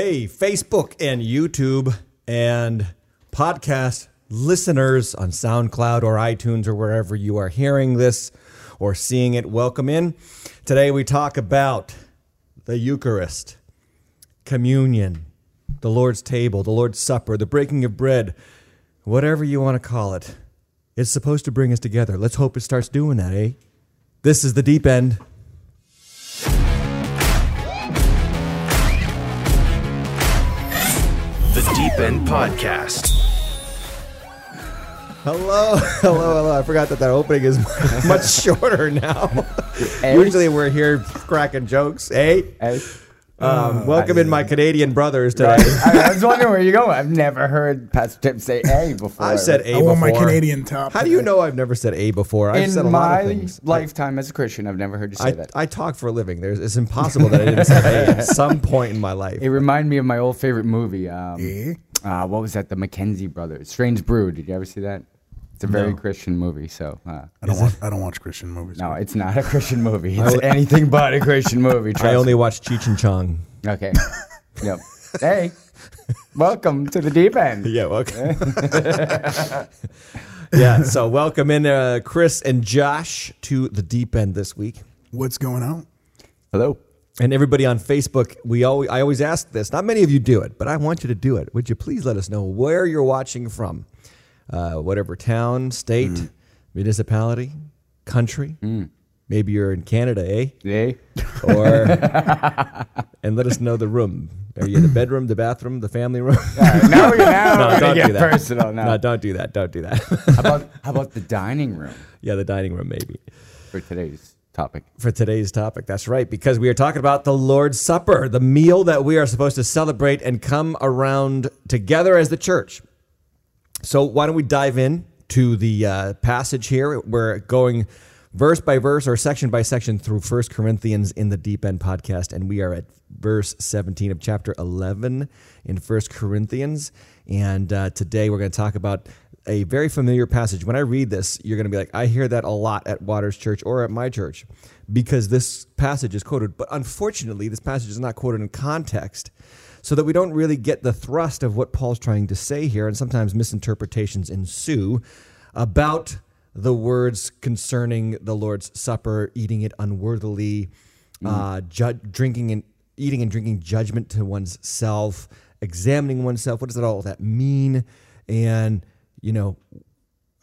Hey, Facebook and YouTube and podcast listeners on SoundCloud or iTunes or wherever you are hearing this or seeing it, welcome in. Today we talk about the Eucharist, communion, the Lord's table, the Lord's supper, the breaking of bread, whatever you want to call it. It's supposed to bring us together. Let's hope it starts doing that, eh? This is the deep end. The Podcast. Hello, hello, hello. I forgot that that opening is much shorter now. Usually we're here cracking jokes, eh? Hey. Um, welcome in my Canadian brothers today. I, I was wondering where you're going. I've never heard Pastor Tim say "a" before. I've said A I want my. Canadian top. How do you know I've never said A before? I've in said a lot my of things. lifetime as a Christian. I've never heard you say I, that. I talk for a living. There's, it's impossible that I didn't say A at some point in my life. it reminded me of my old favorite movie. Um, Eh? uh, what was that? The McKenzie Brothers, Strange Brew. Did you ever see that? It's a very No. Christian movie. So uh, I don't watch. I don't watch Christian movies. no, it's not a Christian movie. It's anything but a Christian movie. I only me. watch Cheech and Chong. okay. yep. Hey, welcome to the deep end. Yeah, welcome. yeah, so welcome in uh, Chris and Josh to the deep end this week. What's going on? Hello. And everybody on Facebook, we always I always ask this. Not many of you do it, but I want you to do it. Would you please let us know where you're watching from? Uh, whatever town, state, municipality, country. Maybe you're in Canada, eh? Hey. Or and let us know the room. Are you in the bedroom, the bathroom, the family room? now we're now no, don't do that. personal. Now. No, don't do that. Don't do that. how about how about the dining room yeah, the dining room, maybe. for today's topic? for today's topic. That's right, because we are talking about the Lord's Supper, the meal that we are supposed to celebrate and come around together as the church. So, why don't we dive in to the uh, passage here? We're going verse by verse or section by section through First Corinthians in the Deep End podcast, and we are at verse 17 of chapter 11 in First Corinthians. And uh, today we're going to talk about a very familiar passage. When I read this, you're going to be like, I hear that a lot at Waters Church or at my church because this passage is quoted. But unfortunately, this passage is not quoted in context so that we don't really get the thrust of what Paul's trying to say here. And sometimes misinterpretations ensue about the words concerning the Lord's Supper, eating it unworthily, uh, ju- drinking and eating and drinking judgment to one's self, examining oneself. What does that all that mean? And you know,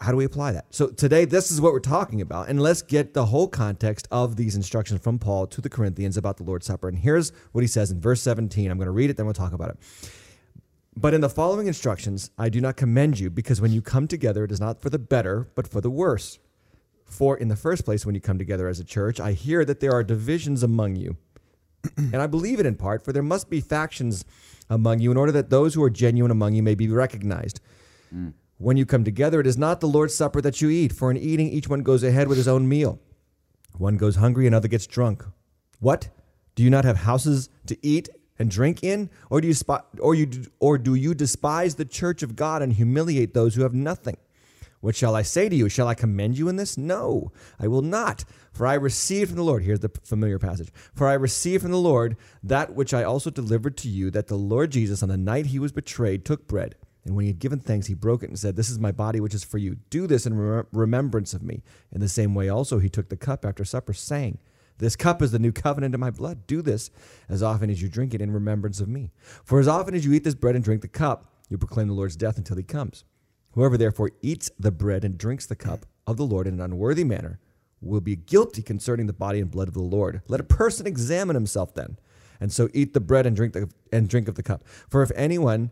how do we apply that? So today, this is what we're talking about, and let's get the whole context of these instructions from Paul to the Corinthians about the Lord's Supper. And here's what he says in verse 17. I'm going to read it, then we'll talk about it. But in the following instructions, I do not commend you, because when you come together, it is not for the better, but for the worse. For in the first place, when you come together as a church, I hear that there are divisions among you. and I believe it in part, for there must be factions among you in order that those who are genuine among you may be recognized. Mm. When you come together, it is not the Lord's Supper that you eat, for in eating, each one goes ahead with his own meal. One goes hungry, another gets drunk. What? Do you not have houses to eat and drink in, or do you or you or do you despise the church of God and humiliate those who have nothing? What shall I say to you? Shall I commend you in this? No, I will not. For I received from the Lord, here's the familiar passage. For I received from the Lord that which I also delivered to you, that the Lord Jesus, on the night he was betrayed, took bread. And when he had given thanks, he broke it and said, This is my body, which is for you. Do this in remem- remembrance of me. In the same way, also, he took the cup after supper, saying, This cup is the new covenant in my blood. Do this as often as you drink it in remembrance of me. For as often as you eat this bread and drink the cup, you proclaim the Lord's death until he comes. Whoever therefore eats the bread and drinks the cup of the Lord in an unworthy manner will be guilty concerning the body and blood of the Lord. Let a person examine himself then, and so eat the bread and drink the and drink of the cup. For if anyone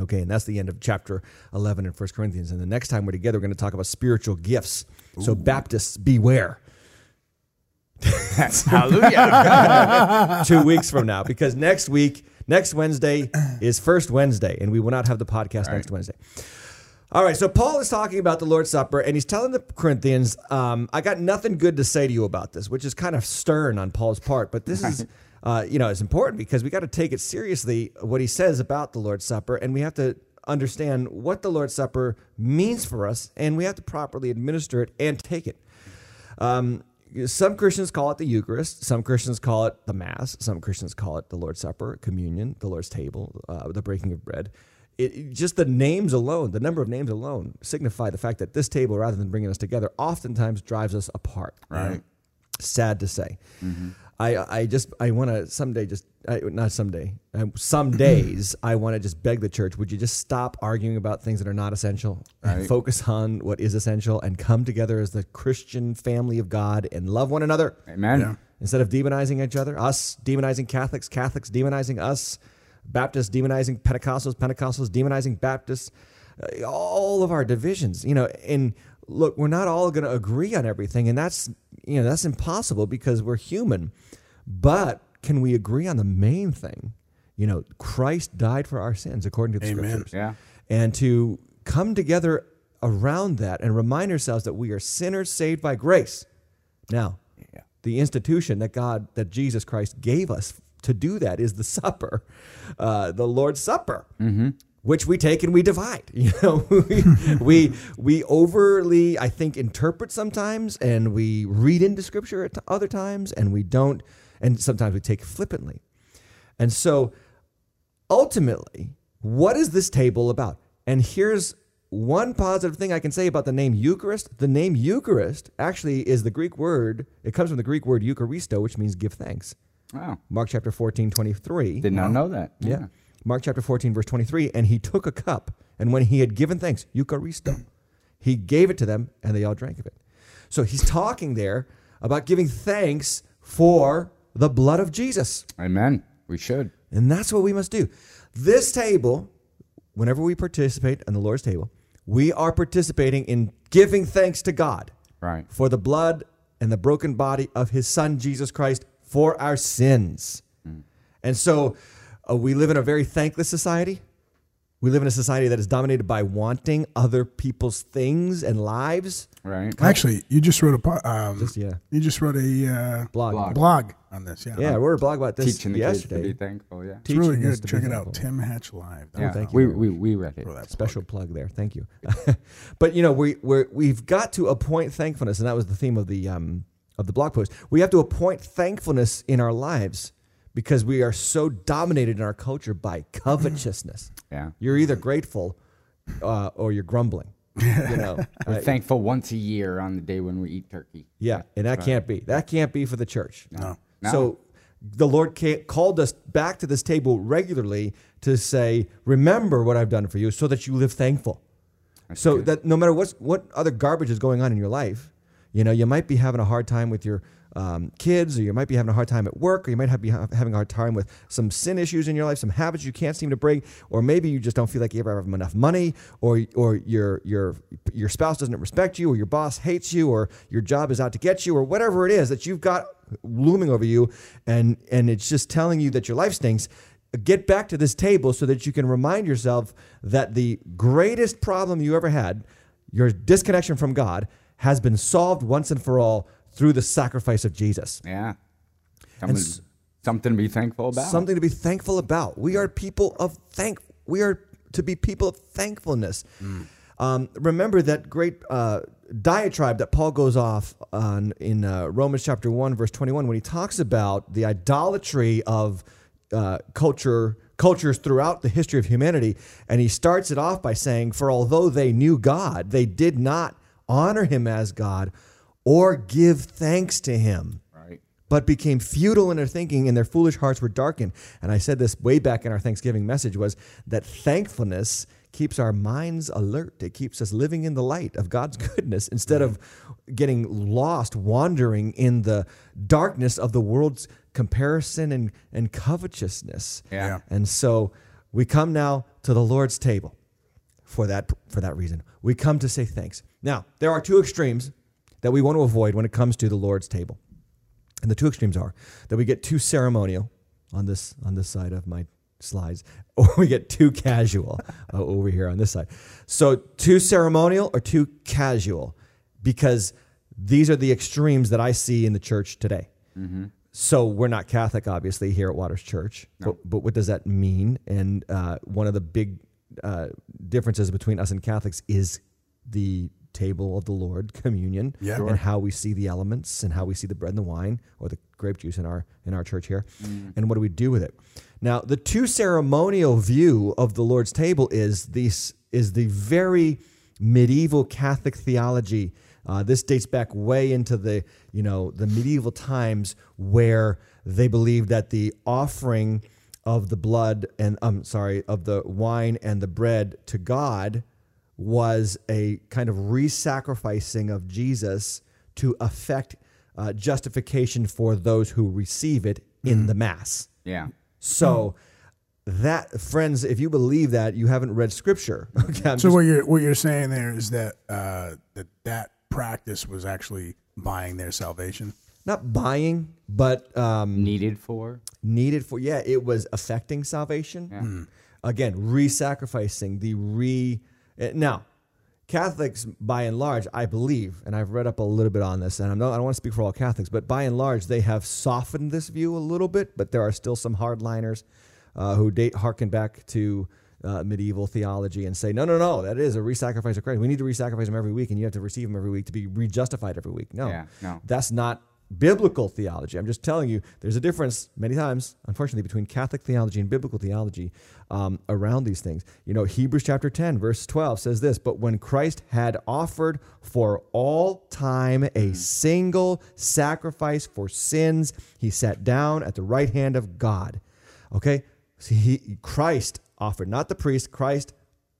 Okay, and that's the end of chapter 11 in 1 Corinthians. And the next time we're together, we're going to talk about spiritual gifts. So, Baptists, beware. Hallelujah. two weeks from now because next week, next Wednesday is first Wednesday, and we will not have the podcast next Wednesday. All right, so Paul is talking about the Lord's Supper, and he's telling the Corinthians, um, "I got nothing good to say to you about this," which is kind of stern on Paul's part. But this is, uh, you know, it's important because we got to take it seriously what he says about the Lord's Supper, and we have to understand what the Lord's Supper means for us, and we have to properly administer it and take it. Um, some Christians call it the Eucharist. Some Christians call it the Mass. Some Christians call it the Lord's Supper, communion, the Lord's table, uh, the breaking of bread. It, it- just the names alone, the number of names alone, signify the fact that this table, rather than bringing us together, oftentimes drives us apart. Right. Sad to say. I, I just I want to someday just I, not someday some days I want to just beg the church would you just stop arguing about things that are not essential and Right. focus on what is essential and come together as the Christian family of God and love one another Amen. Yeah. instead of demonizing each other us demonizing Catholics Catholics demonizing us Baptists demonizing Pentecostals Pentecostals demonizing Baptists uh, all of our divisions you know and look we're not all going to agree on everything and that's you know that's impossible because we're human but can we agree on the main thing you know Christ died for our sins according to the Amen. scriptures Yeah. and to come together around that and remind ourselves that we are sinners saved by grace. Now, Yeah. the institution that God, that Jesus Christ gave us to do that is the supper, uh, the Lord's Supper. Which we take and we divide. You know, we, we we overly, I think, interpret sometimes, and we read into Scripture at other times, and we don't, and sometimes we take flippantly. And so, ultimately, what is this table about? And here's one positive thing I can say about the name Eucharist. The name Eucharist actually is the Greek word, it comes from the Greek word Eucharisto, which means give thanks. Wow. Mark chapter 14, 23. Did not know that. Yeah. Mark chapter 14, verse 23. And he took a cup, and when he had given thanks, Eucharisto, he gave it to them, and they all drank of it. So he's talking there about giving thanks for the blood of Jesus. Amen. We should. And that's what we must do. This table, whenever we participate in the Lord's table, we are participating in giving thanks to God Right. for the blood and the broken body of his son, Jesus Christ, for our sins. Mm. And so uh, we live in a very thankless society. We live in a society that is dominated by wanting other people's things and lives. Right. Actually, you just wrote a po- um, Just, yeah. you just wrote a uh, Blog. Blog. blog on this. Yeah, Yeah, I wrote a blog about this Teaching the kids to yesterday. be thankful. Yeah. it's really teaching us good. to be Check it thankful. out, Tim Hatch Live. yeah. thank you We, very we, we read it. That Special plug there. Thank you. but you know, we we're, we've got to appoint thankfulness, and that was the theme of the um, of the blog post. We have to appoint thankfulness in our lives because we are so dominated in our culture by covetousness. Yeah. You're either grateful uh, or you're grumbling. You know, We're Uh, thankful once a year on the day when we eat turkey. yeah, and that can't be. That can't be for the church. No. No. So the Lord ca- called us back to this table regularly to say, "Remember what I've done for you, so that you live thankful." so that no matter what's what other garbage is going on in your life, you know, you might be having a hard time with your um, kids, or you might be having a hard time at work, or you might have, be having a hard time with some sin issues in your life, some habits you can't seem to break, or maybe you just don't feel like you ever have enough money, or or your your your spouse doesn't respect you, or your boss hates you, or your job is out to get you, or whatever it is that you've got looming over you, and and it's just telling you that your life stinks. Get back to this table so that you can remind yourself that the greatest problem you ever had, your disconnection from God, has been solved once and for all through the sacrifice of Jesus. Yeah. Something, s- something to be thankful about. Something to be thankful about. We are people of thank. We are to be people of thankfulness. Um, remember that great uh, diatribe that Paul goes off on in uh, Romans chapter one, verse twenty-one, when he talks about the idolatry of uh, culture cultures throughout the history of humanity, and he starts it off by saying, "For although they knew God, they did not honor Him as God or give thanks to Him." But became futile in their thinking and their foolish hearts were darkened. And i said this way back in our thanksgiving message was that thankfulness keeps our minds alert. It keeps us living in the light of god's goodness instead of getting lost wandering in the darkness of the world's comparison and, and covetousness. Yeah. Yeah. and so we come now to the lord's table for that for that reason. We come to say thanks. Now there are two extremes that we want to avoid when it comes to the lord's table and the two extremes are that we get too ceremonial on this on this side of my slides, or we get too casual uh, over here on this side. So too ceremonial or too casual, because these are the extremes that I see in the church today. So we're not Catholic, obviously, here at Waters Church. But, but what does that mean? And uh, one of the big uh, differences between us and Catholics is the table of the Lord, communion, Yeah. and how we see the elements and how we see the bread and the wine or the grape juice in our in our church here, and what do we do with it? Now, the too ceremonial view of the Lord's table is this is the very medieval Catholic theology. Uh, this dates back way into the you know the medieval times where they believed that the offering of the blood and I'm sorry of the wine and the bread to God was a kind of re-sacrificing of Jesus to effect uh, justification for those who receive it in the mass. Yeah. So that friends, if you believe that, you haven't read scripture. Okay, I'm So just- what you're what you're saying there is that uh, that that practice was actually buying their salvation. not buying, but um, Needed for. needed for yeah it was affecting salvation again re-sacrificing the re now catholics by and large i believe and i've read up a little bit on this and I'm not, i don't want to speak for all catholics but by and large they have softened this view a little bit but there are still some hardliners uh, who date harken back to uh, medieval theology and say no no no that is a re-sacrifice of christ. We need to re-sacrifice him every week and you have to receive him every week to be re-justified every week. No. Yeah, no. that's not biblical theology. I'm just telling you, there's a difference many times, unfortunately, between Catholic theology and biblical theology um, around these things. You know, Hebrews chapter 10, verse 12 says this But when Christ had offered for all time a single sacrifice for sins, he sat down at the right hand of God. Okay? See, he, Christ offered, not the priest, Christ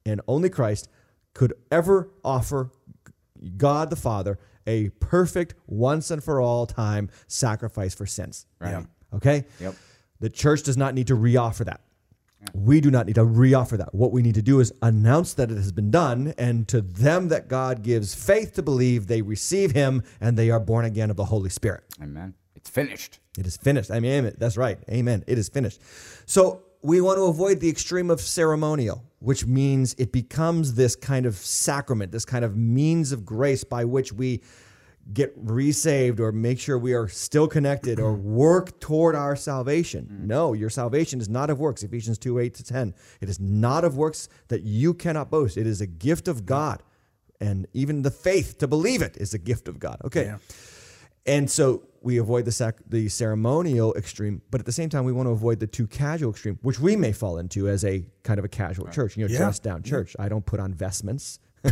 and only Christ could ever offer God the Father a perfect once and for all time sacrifice for sins. Right. Okay? Yep. The church does not need to reoffer that. We do not need to reoffer that. What we need to do is announce that it has been done, and to them that God gives faith to believe, they receive Him and they are born again of the Holy Spirit. Amen. It's finished. It is finished. I mean, amen. That's right. Amen. It is finished. So we want to avoid the extreme of ceremonial, which means it becomes this kind of sacrament, this kind of means of grace by which we get resaved or make sure we are still connected or mm-hmm. work toward our salvation. Mm. No, your salvation is not of works. Ephesians 2 8 to 10. It is not of works that you cannot boast. It is a gift of God. And even the faith to believe it is a gift of God. Okay. And so we avoid the sac- the ceremonial extreme, but at the same time, we want to avoid the too casual extreme, which we may fall into as a kind of a casual church, you know, Yeah. dress down church. I don't put on vestments.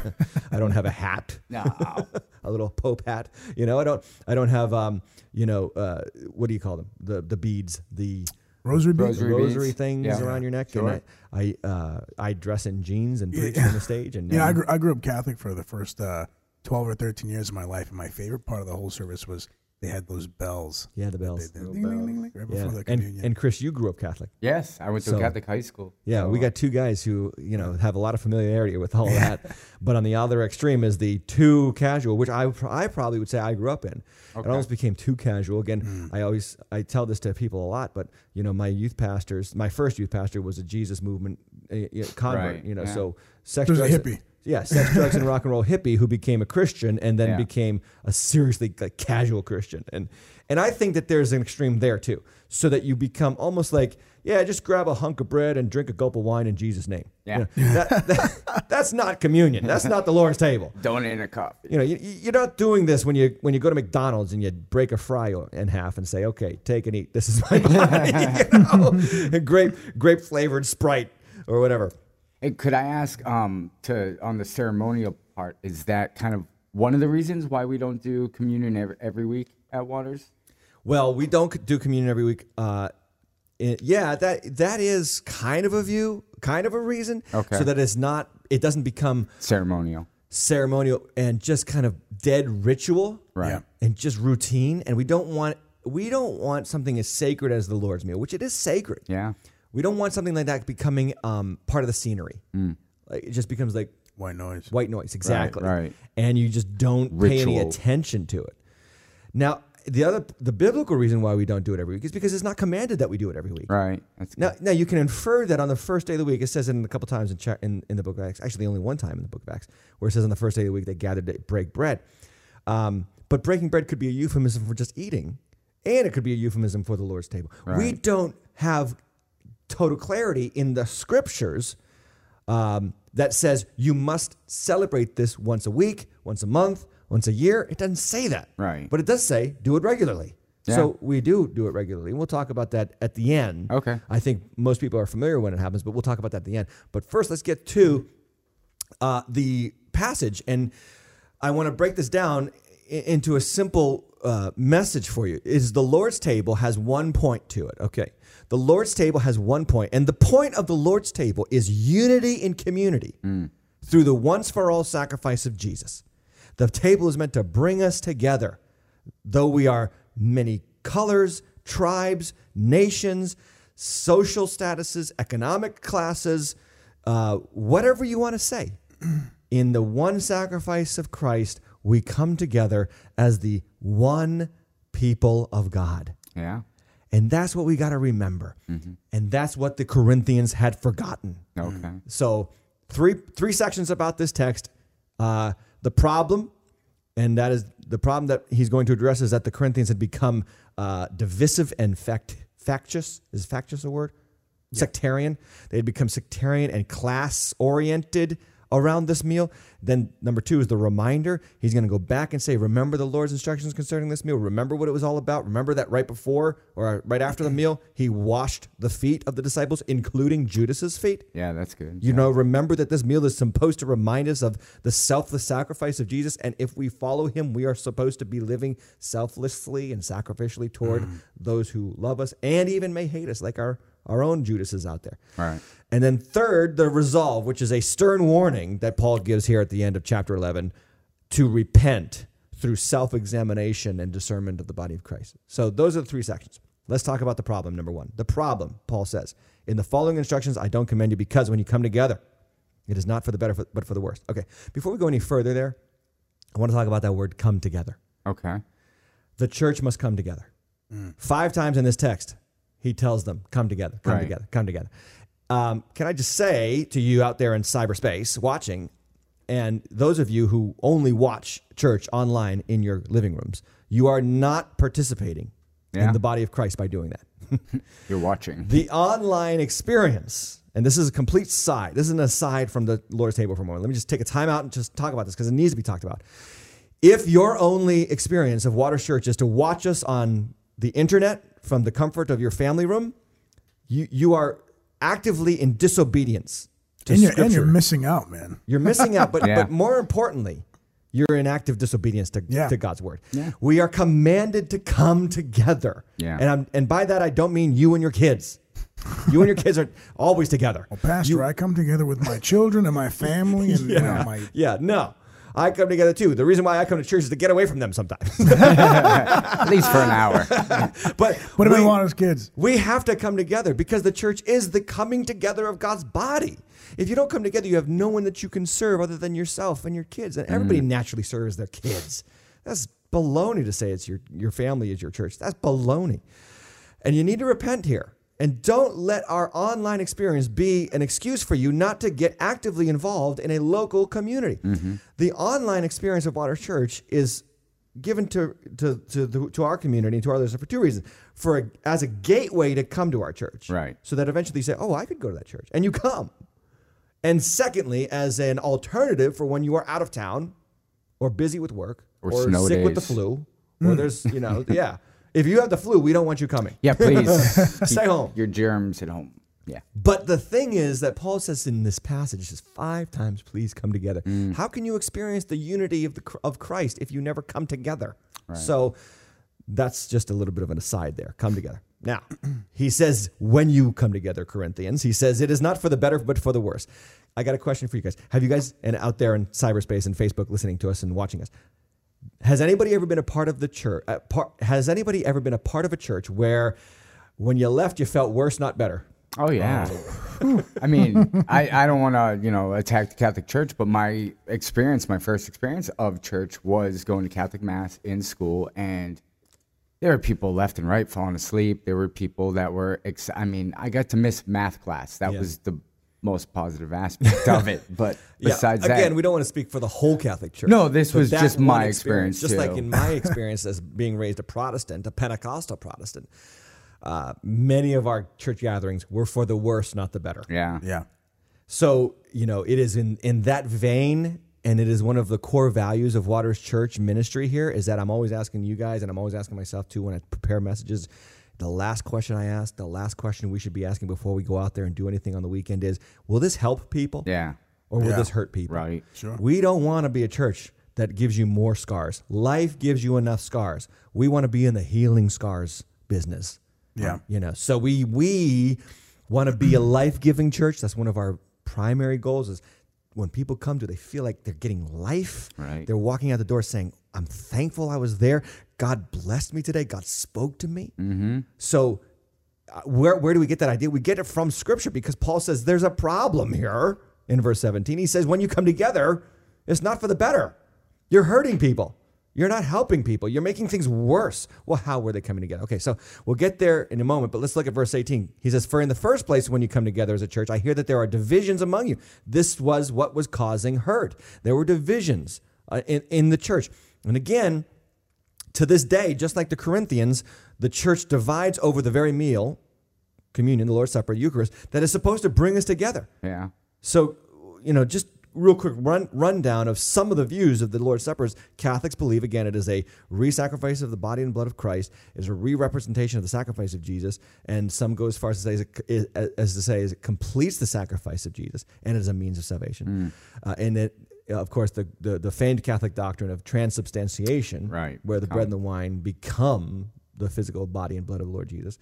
I don't have a hat, No. a little pope hat. You know, I don't. I don't have, um, you know, uh, what do you call them? The the beads, the Rosary beads. Rosary rosary beads. things Yeah. around your neck. Sure. And I, I, uh, I dress in jeans and preach on the stage. And Yeah, I grew, I grew up Catholic for the first uh, twelve or thirteen years of my life, and my favorite part of the whole service was they had those bells. yeah, the bells. They- they- ding, ding, ding, ding, right Yeah, before the and communion. and Chris, you grew up Catholic. Yes, I went to So- a Catholic high school. Yeah, So, we uh, got two guys who you know have a lot of familiarity with all that, but on the other extreme is the too casual, which I I probably would say I grew up in. It almost became too casual. Again, I always I tell this to people a lot, but you know my youth pastors, my first youth pastor was a Jesus movement uh, convert. Right, You know, yeah. so sex, He was a hippie. Yeah, sex, drugs, and rock and roll hippie who became a Christian and then Yeah. became a seriously like, casual Christian. And and I think that there's an extreme there too, so that you become almost like, yeah, just grab a hunk of bread and drink a gulp of wine in Jesus' name. Yeah. You know, that, that- that's not communion. That's not the Lord's table. Donate in a cup. You know, you, you're not doing this when you when you go to McDonald's and you break a fry in half and say, "Okay, take and eat. This is my body." you know, grape grape flavored Sprite or whatever. Hey, could I ask um to on the ceremonial part? Is that kind of one of the reasons why we don't do communion every, every week at Waters? Well, we don't do communion every week. Uh, it- yeah, that that is kind of a view, kind of a reason. Okay. So that it's not, it doesn't become Ceremonial, ceremonial and just kind of dead ritual, right? Yeah. And just routine. And we don't want we don't want something as sacred as the Lord's meal, which it is sacred. Yeah. We don't want something like that becoming um, part of the scenery. Like it just becomes like White noise. white noise exactly right. and you just don't pay any attention to it now the other the biblical reason why we don't do it every week is because it's not commanded that we do it every week. Right. That's Now, now you can infer that on the first day of the week. It says it a couple times in, cha- in in the book of Acts. Actually, only one time in the book of Acts, where it says on the first day of the week they gathered to break bread. Um, but breaking bread could be a euphemism for just eating, and it could be a euphemism for the Lord's table. We don't have total clarity in the scriptures um, that says you must celebrate this once a week, once a month, once a year. It doesn't say that. Right. But it does say do it regularly. So we do do it regularly. And we'll talk about that at the end. Okay. I think most people are familiar when it happens, but we'll talk about that at the end. But first, let's get to uh, the passage. And I want to break this down into a simple uh, message for you. Is the Lord's table has one point to it. Okay. The Lord's table has one point, and the point of the Lord's table is unity in community through the once for all sacrifice of Jesus. The table is meant to bring us together, though we are many colors, tribes, nations, social statuses, economic classes, uh, whatever you want to say. In the one sacrifice of Christ, we come together as the one people of God. yeah. And that's what we got to remember. And that's what the Corinthians had forgotten. Okay. So three three sections about this text. Uh, the problem, and that is the problem that he's going to address is that the Corinthians had become uh, divisive and fact, factious. Is factious a word? Sectarian. They had become sectarian and class oriented around this meal. Then number two is the reminder. He's going to go back and say, "Remember the Lord's instructions concerning this meal. Remember what it was all about. Remember that right before or right after the meal, he washed the feet of the disciples, including Judas's feet." Yeah, that's good. You know, remember that this meal is supposed to remind us of the selfless sacrifice of Jesus. And if we follow him, we are supposed to be living selflessly and sacrificially toward mm. those who love us and even may hate us, like our, our own Judases out there. Right. And then, third, the resolve, which is a stern warning that Paul gives here at the end of chapter 11 to repent through self examination and discernment of the body of Christ. So, those are the three sections. Let's talk about the problem, number one. The problem, Paul says, in the following instructions, I don't commend you because when you come together, it is not for the better, but for the worse. Okay, before we go any further there, I want to talk about that word come together. Okay. The church must come together. Mm. Five times in this text, he tells them, come together, come Right. together, come together. Um, can I just say to you out there in cyberspace watching, and those of you who only watch church online in your living rooms, you are not participating Yeah. in the body of Christ by doing that. You're watching. The online experience, and this is a complete side. This is an aside from the Lord's table for a moment. Let me just take a time out and just talk about this because it needs to be talked about. If your only experience of Water Church is to watch us on the internet from the comfort of your family room, you you are actively in disobedience to And you're, Scripture. and you're missing out, man. You're missing out, but Yeah. but more importantly, you're in active disobedience to, Yeah. to God's word. Yeah. We are commanded to come together. Yeah. And I'm, and by that I don't mean you and your kids. You and your kids are always together. Well, Pastor, I come together with my children and my family and you know, my Yeah, no. I come together too. The reason why I come to church is to get away from them sometimes. At least for an hour. but what do we, we want as kids? we have to come together because the church is the coming together of God's body. If you don't come together, you have no one that you can serve other than yourself and your kids. And everybody mm. naturally serves their kids. That's baloney to say it's your, your family is your church. That's baloney. And you need to repent here. And don't let our online experience be an excuse for you not to get actively involved in a local community. Mm-hmm. The online experience of Water Church is given to to to, the, to our community and to our listeners for two reasons: for a, as a gateway to come to our church, Right. So that eventually you say, "Oh, I could go to that church," and you come. And secondly, as an alternative for when you are out of town, or busy with work, Or or, sick with the flu, or hmm. there's you know, yeah. If you have the flu, we don't want you coming. Yeah, please. Stay home. Your germs at home. Yeah. But the thing is that Paul says in this passage, he says five times, please come together. Mm. How can you experience the unity of the of Christ if you never come together? So that's just a little bit of an aside there. Come together. Now, he says, when you come together, Corinthians, he says, it is not for the better, but for the worse. I got a question for you guys. Have you guys, and out there in cyberspace and Facebook listening to us and watching us, has anybody ever been a part of the church? Uh, part, has anybody ever been a part of a church where when you left, you felt worse, not better? Oh yeah. I mean, I, I don't want to you know attack the Catholic Church, but my experience, my first experience of church was going to Catholic mass in school, and There were people left and right falling asleep. There were people that were. Ex- I mean, I got to miss math class. That Yeah. was the most positive aspect of it. But besides yeah. again, that, we don't want to speak for the whole Catholic Church. No, this was just my experience, Just like in my experience as being raised a Protestant, a Pentecostal Protestant, uh, many of our church gatherings were for the worse, not the better. yeah, Yeah. So, you know, it is in, in that vein, and it is one of the core values of Waters Church ministry here is that I'm always asking you guys, and I'm always asking myself too when I prepare messages. The last question I ask, the last question we should be asking before we go out there and do anything on the weekend is Will this help people? yeah, Or will Yeah. this hurt people? right. Sure. We don't want to be a church that gives you more scars. Life gives you enough scars. We want to be in the healing scars business. Yeah. You know, so we we want to be a life-giving church. That's one of our primary goals is when people come to they feel like they're getting life. Right. They're walking out the door saying, "I'm thankful I was there. God blessed me today. God spoke to me." Mm-hmm. So uh, where where do we get that idea? We get it from Scripture because Paul says there's a problem here in verse 17. He says when you come together, it's not for the better. You're hurting people. You're not helping people. You're making things worse. Well, how were they coming together? Okay, so we'll get there in a moment, but let's look at verse 18. He says, For in the first place, when you come together as a church, I hear that there are divisions among you. This was what was causing hurt. There were divisions uh, in, in the church. And again, to this day, just like the Corinthians, the church divides over the very meal, communion, the Lord's Supper, Eucharist, that is supposed to bring us together. Yeah, So, you know, just real quick run rundown of some of the views of the Lord's Suppers. Catholics believe again it is a re-sacrifice of the body and blood of Christ, it is a re-representation of the sacrifice of Jesus, and some go as far as to say as, it, as to say as it completes the sacrifice of Jesus and it is a means of salvation. Uh, and it, of course, the, the the famed Catholic doctrine of transubstantiation, Right. where the bread and the wine become the physical body and blood of the Lord Jesus.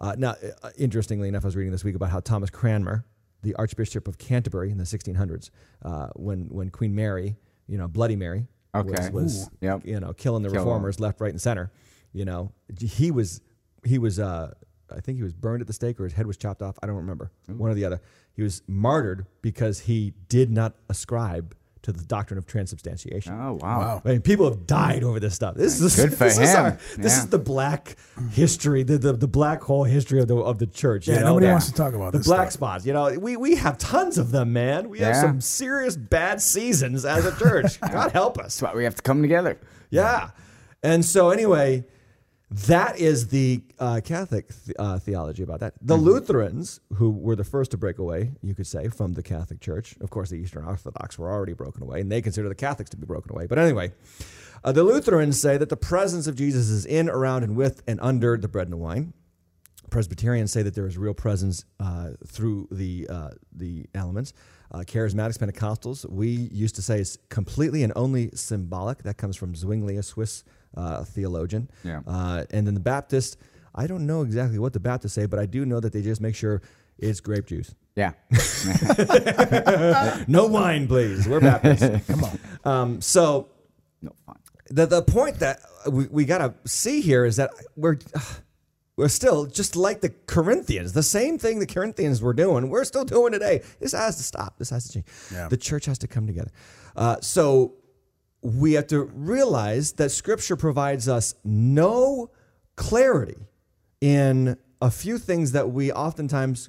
Uh, now, uh, interestingly enough, I was reading this week about how Thomas Cranmer, the Archbishop of Canterbury in the 1600s, uh, when when Queen Mary, you know, Bloody Mary, Okay. was, was Yep. you know killing the Kill reformers left, right, and center. You know, he was he was uh, I think he was burned at the stake or his head was chopped off. I don't remember one or the other. He was martyred because he did not ascribe to the doctrine of transubstantiation. Oh wow. Wow. I mean, people have died over this stuff. This is Good for this Is him. our, this Yeah. is the black history, the, the the black hole history of the of the church. Yeah, you know? nobody The- wants to talk about the this black stuff. spots. You know, we we have tons of them, man. We have some serious bad seasons as a church. God help us. That's why we have to come together. Yeah. And so, anyway, that is the uh, Catholic th- uh, theology about that. The Lutherans, who were the first to break away, you could say, from the Catholic Church, of course, the Eastern Orthodox were already broken away, and they consider the Catholics to be broken away. But anyway, uh, the Lutherans say that the presence of Jesus is in, around, and with, and under the bread and the wine. Presbyterians say that there is real presence uh, through the uh, the elements. Uh, charismatics, Pentecostals, we used to say is completely and only symbolic. That comes from Zwingli, a Swiss uh, theologian. Yeah. Uh, and then the Baptists, I don't know exactly what the Baptists say, but I do know that they just make sure it's grape juice. Yeah. No wine, please. We're Baptists. Come on. Um, so no fun. the the point that we, we got to see here is that we're we're still just like the Corinthians, the same thing the Corinthians were doing. We're still doing today. This has to stop. This has to change. Yeah. The church has to come together. Uh, so we have to realize that Scripture provides us no clarity in a few things that we oftentimes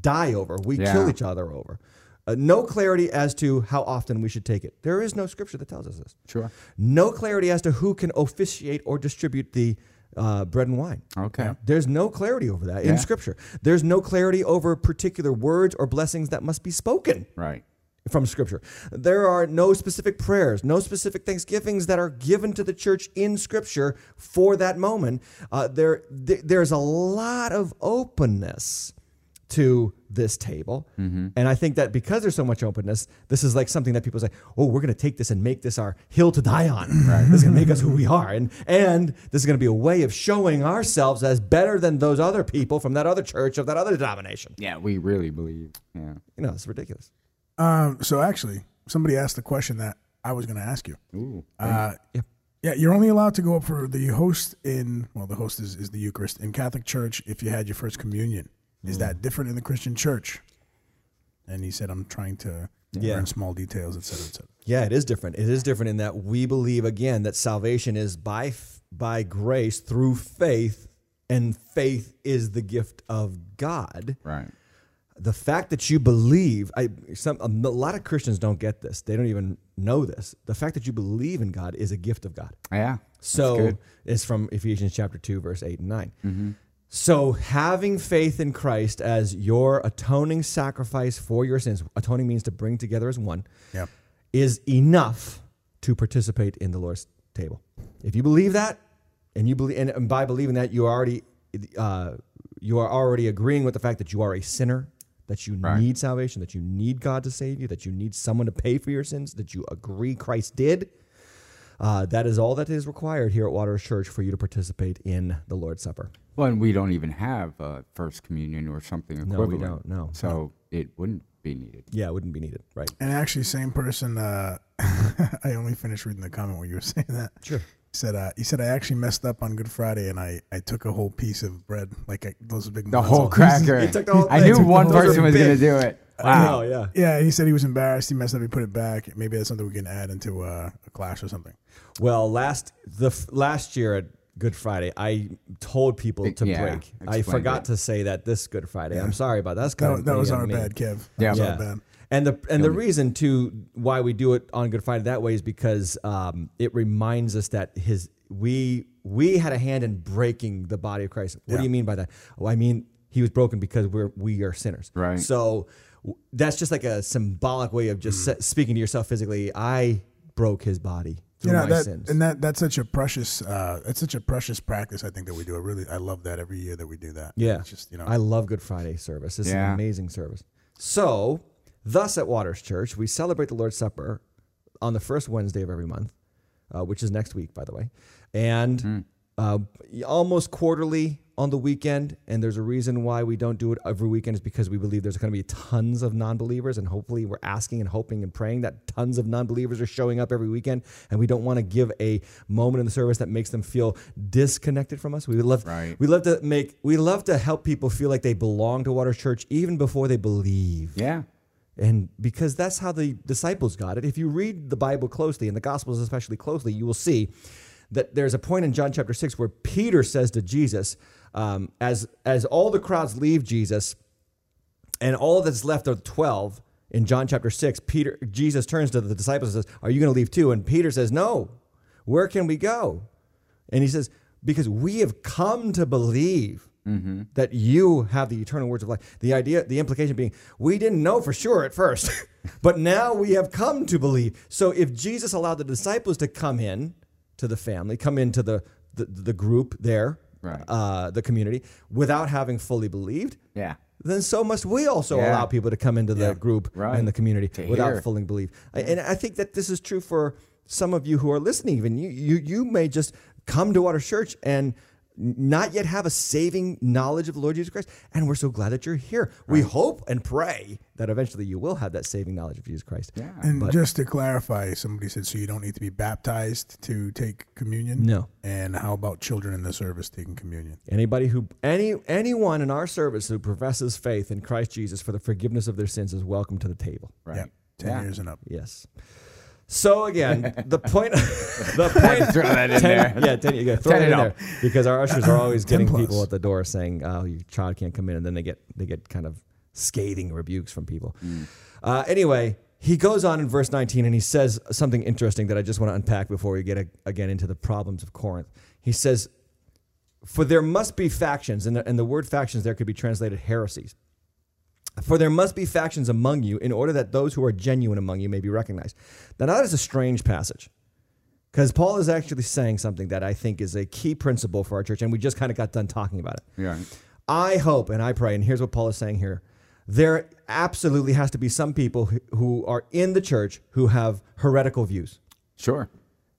die over. We Yeah. kill each other over. Uh, no clarity as to how often we should take it. There is no scripture that tells us this. Sure. No clarity as to who can officiate or distribute the uh, bread and wine. Okay. There's no clarity over that Yeah. in Scripture. There's no clarity over particular words or blessings that must be spoken Right. From Scripture. There are no specific prayers, no specific thanksgivings that are given to the church in Scripture for that moment. Uh, there, th- there's a lot of openness to this table, and I think that because there's so much openness, this is like something that people say, "Oh, we're going to take this and make this our hill to die on. This is going to make us who we are, and and this is going to be a way of showing ourselves as better than those other people from that other church of that other denomination." Yeah, we really believe. Yeah. You know, it's ridiculous. Um, so actually, somebody asked the question that I was going to ask you. Ooh. Uh, Yeah. yeah, you're only allowed to go up for the host in well, the host is, is the Eucharist in Catholic Church if you had your first communion. Is Mm. that different in the Christian Church? And he said, "I'm trying to Yeah. learn small details, et cetera, et cetera." Yeah, it is different. It is different in that we believe again that salvation is by f- by grace through faith, and faith is the gift of God. Right. The fact that you believe, I some a lot of Christians don't get this. They don't even know this. The fact that you believe in God is a gift of God. Yeah. So it's from Ephesians chapter 2, verse 8 and 9. So having faith in Christ as your atoning sacrifice for your sins, atoning means to bring together as one, Yeah. is enough to participate in the Lord's table. If you believe that, and you believe, and, and by believing that, you already, uh, you are already agreeing with the fact that you are a sinner, that you Right. need salvation, that you need God to save you, that you need someone to pay for your sins, that you agree Christ did. Uh, that is all that is required here at Waters Church for you to participate in the Lord's Supper. Well, and we don't even have uh, First Communion or something equivalent. No, we equivalent. don't, no. So it wouldn't be needed. Yeah, it wouldn't be needed, right? And actually, same person. Uh, I only finished reading the comment where you were saying that. Sure. He said, uh, "He said I actually messed up on Good Friday, and I, I took a whole piece of bread, like I, those big The matzo- whole cracker. He took the whole I knew Took one whole- person was going to do it. Wow. yeah. Yeah, he said he was embarrassed. He messed up. He put it back. Maybe that's something we can add into uh, a clash or something. Well, last the f- last year at Good Friday, I told people to Yeah, break. I explained forgot it. to say that this Good Friday. I'm sorry about that. That's kind That, of that was on our me. bad, Kev. That Yeah. was Yeah. our bad. And the and the reason too why we do it on Good Friday that way is because um, it reminds us that his we we had a hand in breaking the body of Christ. What do you mean by that? Well, I mean he was broken because we're we are sinners. Right. So that's just like a symbolic way of Mm. just se- speaking to yourself physically. I broke his body through You know my that, sins. and that that's such a precious uh, that's such a precious practice. I think that we do. I really I love that every year that we do that. Yeah. it's just you know I love Good Friday service. It's an amazing service. So, thus at Waters Church, we celebrate the Lord's Supper on the first Wednesday of every month, uh, which is next week, by the way, and Hmm. uh, almost quarterly on the weekend. And there's a reason why we don't do it every weekend is because we believe there's going to be tons of non-believers, and hopefully we're asking and hoping and praying that tons of non-believers are showing up every weekend, and we don't want to give a moment in the service that makes them feel disconnected from us. We love, Right. we love to make, we love to help people feel like they belong to Waters Church even before they believe. Yeah. And because that's how the disciples got it. If you read the Bible closely and the Gospels especially closely, you will see that there's a point in John chapter 6 where Peter says to Jesus, um, as, as all the crowds leave Jesus and all that's left are 12 in John chapter 6, Peter, Jesus turns to the disciples and says, Are you going to leave too? And Peter says, No. Where can we go? And he says, Because we have come to believe that you have the eternal words of life. The idea, the implication being, we didn't know for sure at first, but now we have come to believe. So if Jesus allowed the disciples to come in to the family, come into the, the, the group there, Right. uh, the community, without having fully believed, Yeah. then so must we also Yeah. allow people to come into the group Right. and the community To without hear. fully believe. I- And I think that this is true for some of you who are listening. Even you, you, you may just come to Water Church and not yet have a saving knowledge of the Lord Jesus Christ. And we're so glad that you're here. We hope and pray that eventually you will have that saving knowledge of Jesus Christ. Yeah. And just to clarify, somebody said, so you don't need to be baptized to take communion? No. And how about children in the service taking communion? Anybody who any anyone in our service who professes faith in Christ Jesus for the forgiveness of their sins is welcome to the table. Right. Yeah, 10 Yeah. years and up. Yes. So again, the point, the point, Throw that in 10 there. yeah, 10, you throw Ten it in there because our ushers are always getting plus. people at the door saying, "Oh, your child can't come in," and then they get they get kind of scathing rebukes from people. Uh, anyway, he goes on in verse 19 and he says something interesting that I just want to unpack before we get a, again into the problems of Corinth. He says, "For there must be factions," and the, and the word factions there could be translated heresies. For there must be factions among you in order that those who are genuine among you may be recognized. Now, that is a strange passage because Paul is actually saying something that I think is a key principle for our church, and we just kind of got done talking about it. Yeah. I hope and I pray, and here's what Paul is saying here there absolutely has to be some people who- who are in the church who have heretical views. Sure.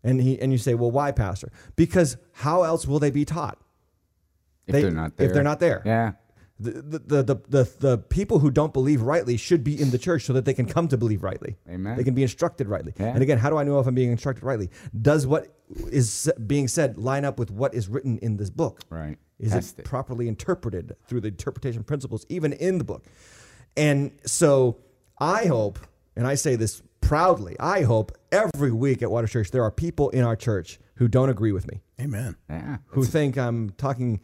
And, he, and you say, well, why, Pastor? Because how else will they be taught? If They- they're not there. if they're not there. Yeah. The, the, the, the, the, the people who don't believe rightly should be in the church so that they can come to believe rightly. Amen. They can be instructed rightly. Yeah. And again, how do I know if I'm being instructed rightly? Does what is being said line up with what is written in this book? Right. Is Test it it. properly interpreted through the interpretation principles, even in the book? And so I hope, and I say this proudly, I hope every week at Water Church, there are people in our church who don't agree with me, Amen. Yeah. who think I'm talking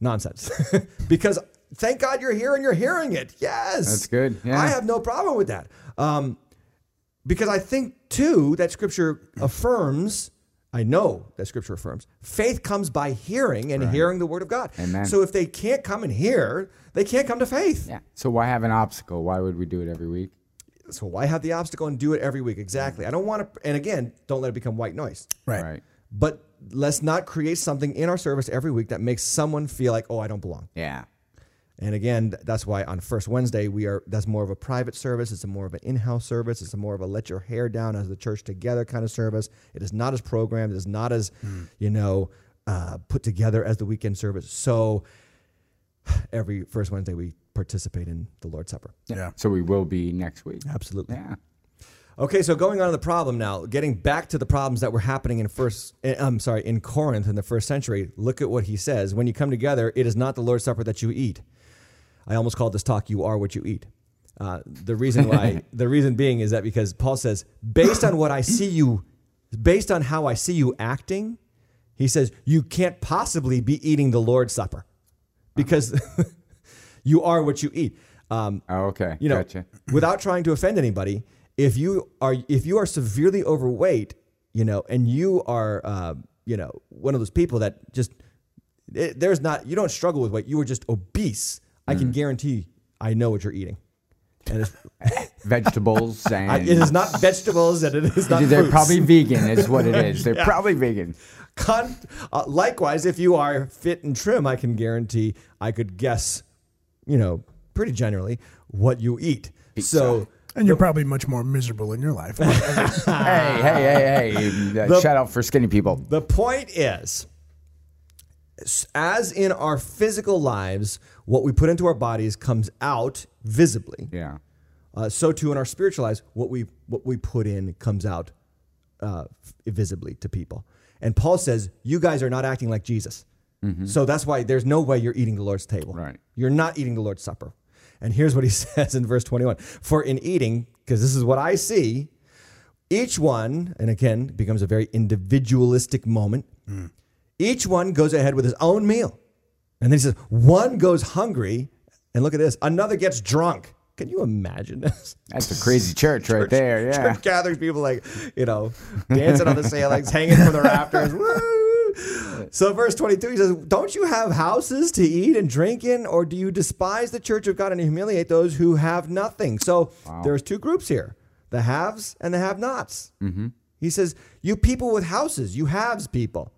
nonsense. because thank God you're here and you're hearing it. Yes. That's good. Yeah. I have no problem with that. Um, because I think, too, that scripture affirms. I know that scripture affirms faith comes by hearing and hearing the word of God. Amen. So if they can't come and hear, they can't come to faith. Yeah. So why have an obstacle? Why would we do it every week? So why have the obstacle and do it every week? Exactly. I don't want to, and again, don't let it become white noise. Right. Right. But let's not create something in our service every week that makes someone feel like, oh, I don't belong. Yeah. And again, that's why on first Wednesday we are. That's more of a private service. It's a more of an in-house service. It's a more of a let your hair down as the church together kind of service. It is not as programmed. It is not as, you know, uh, put together as the weekend service. So every first Wednesday we participate in the Lord's Supper. Yeah. So we will be next week. Absolutely. Yeah. Okay, so going on to the problem now, getting back to the problems that were happening in first, eh, I'm sorry, in Corinth in the first century. Look at what he says: When you come together, it is not the Lord's Supper that you eat. I almost called this talk "You are what you eat." Uh, the reason why, the reason being, is that because Paul says, based on what I see you, based on how I see you acting, he says you can't possibly be eating the Lord's Supper because you are what you eat. Um, Oh, okay. you know, gotcha. without trying to offend anybody, if you are if you are severely overweight, you know, and you are, uh, you know, one of those people that just it, there's not you don't struggle with weight, you are just obese. I Mm. can guarantee I know what you're eating, and it's, Vegetables and I, it is not vegetables and it is not. they're fruits. probably vegan. Is what it is. They're probably vegan. Con- uh, likewise, if you are fit and trim, I can guarantee I could guess, you know, pretty generally what you eat. So. And you're probably much more miserable in your life. hey, hey, hey, hey! Uh, shout out for skinny people. The point is, s- as in our physical lives, what we put into our bodies comes out visibly. Yeah. Uh, so too in our spiritual lives, what we what we put in comes out uh, visibly to people. And Paul says, "You guys are not acting like Jesus." So that's why there's no way you're eating the Lord's table. Right. You're not eating the Lord's supper. And here's what he says in verse 21: For in eating, because this is what I see, each one, and again, becomes a very individualistic moment. Each one goes ahead with his own meal. And then he says, one goes hungry, and look at this, another gets drunk. Can you imagine this? That's a crazy church right there. Yeah. Church gatherings, people like, you know, dancing on the ceilings, hanging from the rafters. Woo! So, verse 22, he says, Don't you have houses to eat and drink in, or do you despise the church of God and humiliate those who have nothing? So, there's two groups here the haves and the have nots. Mm-hmm. He says, You people with houses, you haves people.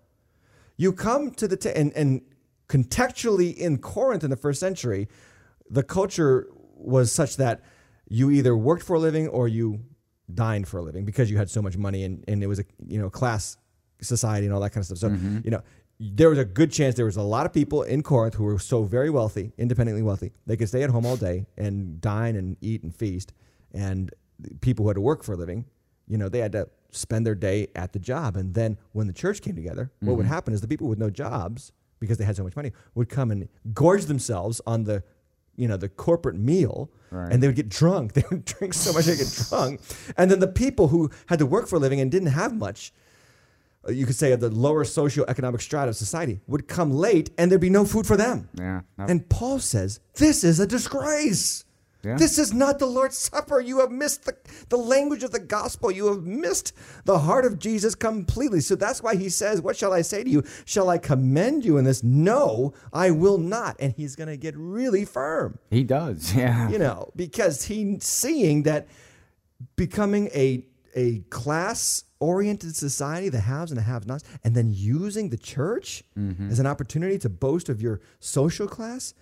You come to the, ta- and, and contextually in Corinth in the first century, the culture was such that you either worked for a living or you dined for a living because you had so much money and, and it was a you know class society and all that kind of stuff. So mm-hmm. you know there was a good chance there was a lot of people in Corinth who were so very wealthy, independently wealthy, they could stay at home all day and dine and eat and feast. And people who had to work for a living, you know, they had to spend their day at the job. And then when the church came together, what would happen is the people with no jobs because they had so much money would come and gorge themselves on the you know the corporate meal Right. and they would get drunk they would drink so much they get drunk and then the people who had to work for a living and didn't have much uh, you could say of the lower socioeconomic strata of society would come late and there'd be no food for them Yeah. And paul says this is a disgrace Yeah. this is not the lord's supper you have missed the, the language of the gospel you have missed the heart of jesus completely so that's why he says what shall i say to you shall i commend you in this no i will not and he's going to get really firm he does. Yeah. you know, because he's seeing that becoming a a class oriented society, the haves and the have nots, and then using the church mm-hmm. as an opportunity to boast of your social class,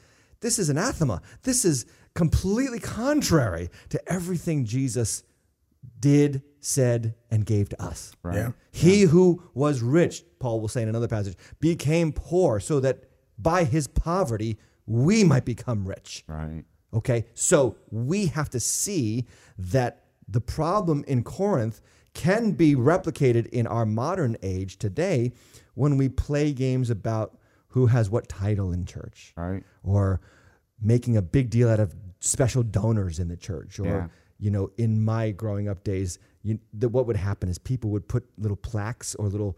this is anathema. This is completely contrary to everything Jesus did, said, and gave to us. Right. Yeah. He who was rich, Paul will say in another passage, became poor so that by his poverty we might become rich. Right. Okay, so we have to see that the problem in Corinth can be replicated in our modern age today when we play games about who has what title in church Right. or making a big deal out of special donors in the church or Yeah. you know in my growing up days you, the, what would happen is people would put little plaques or little,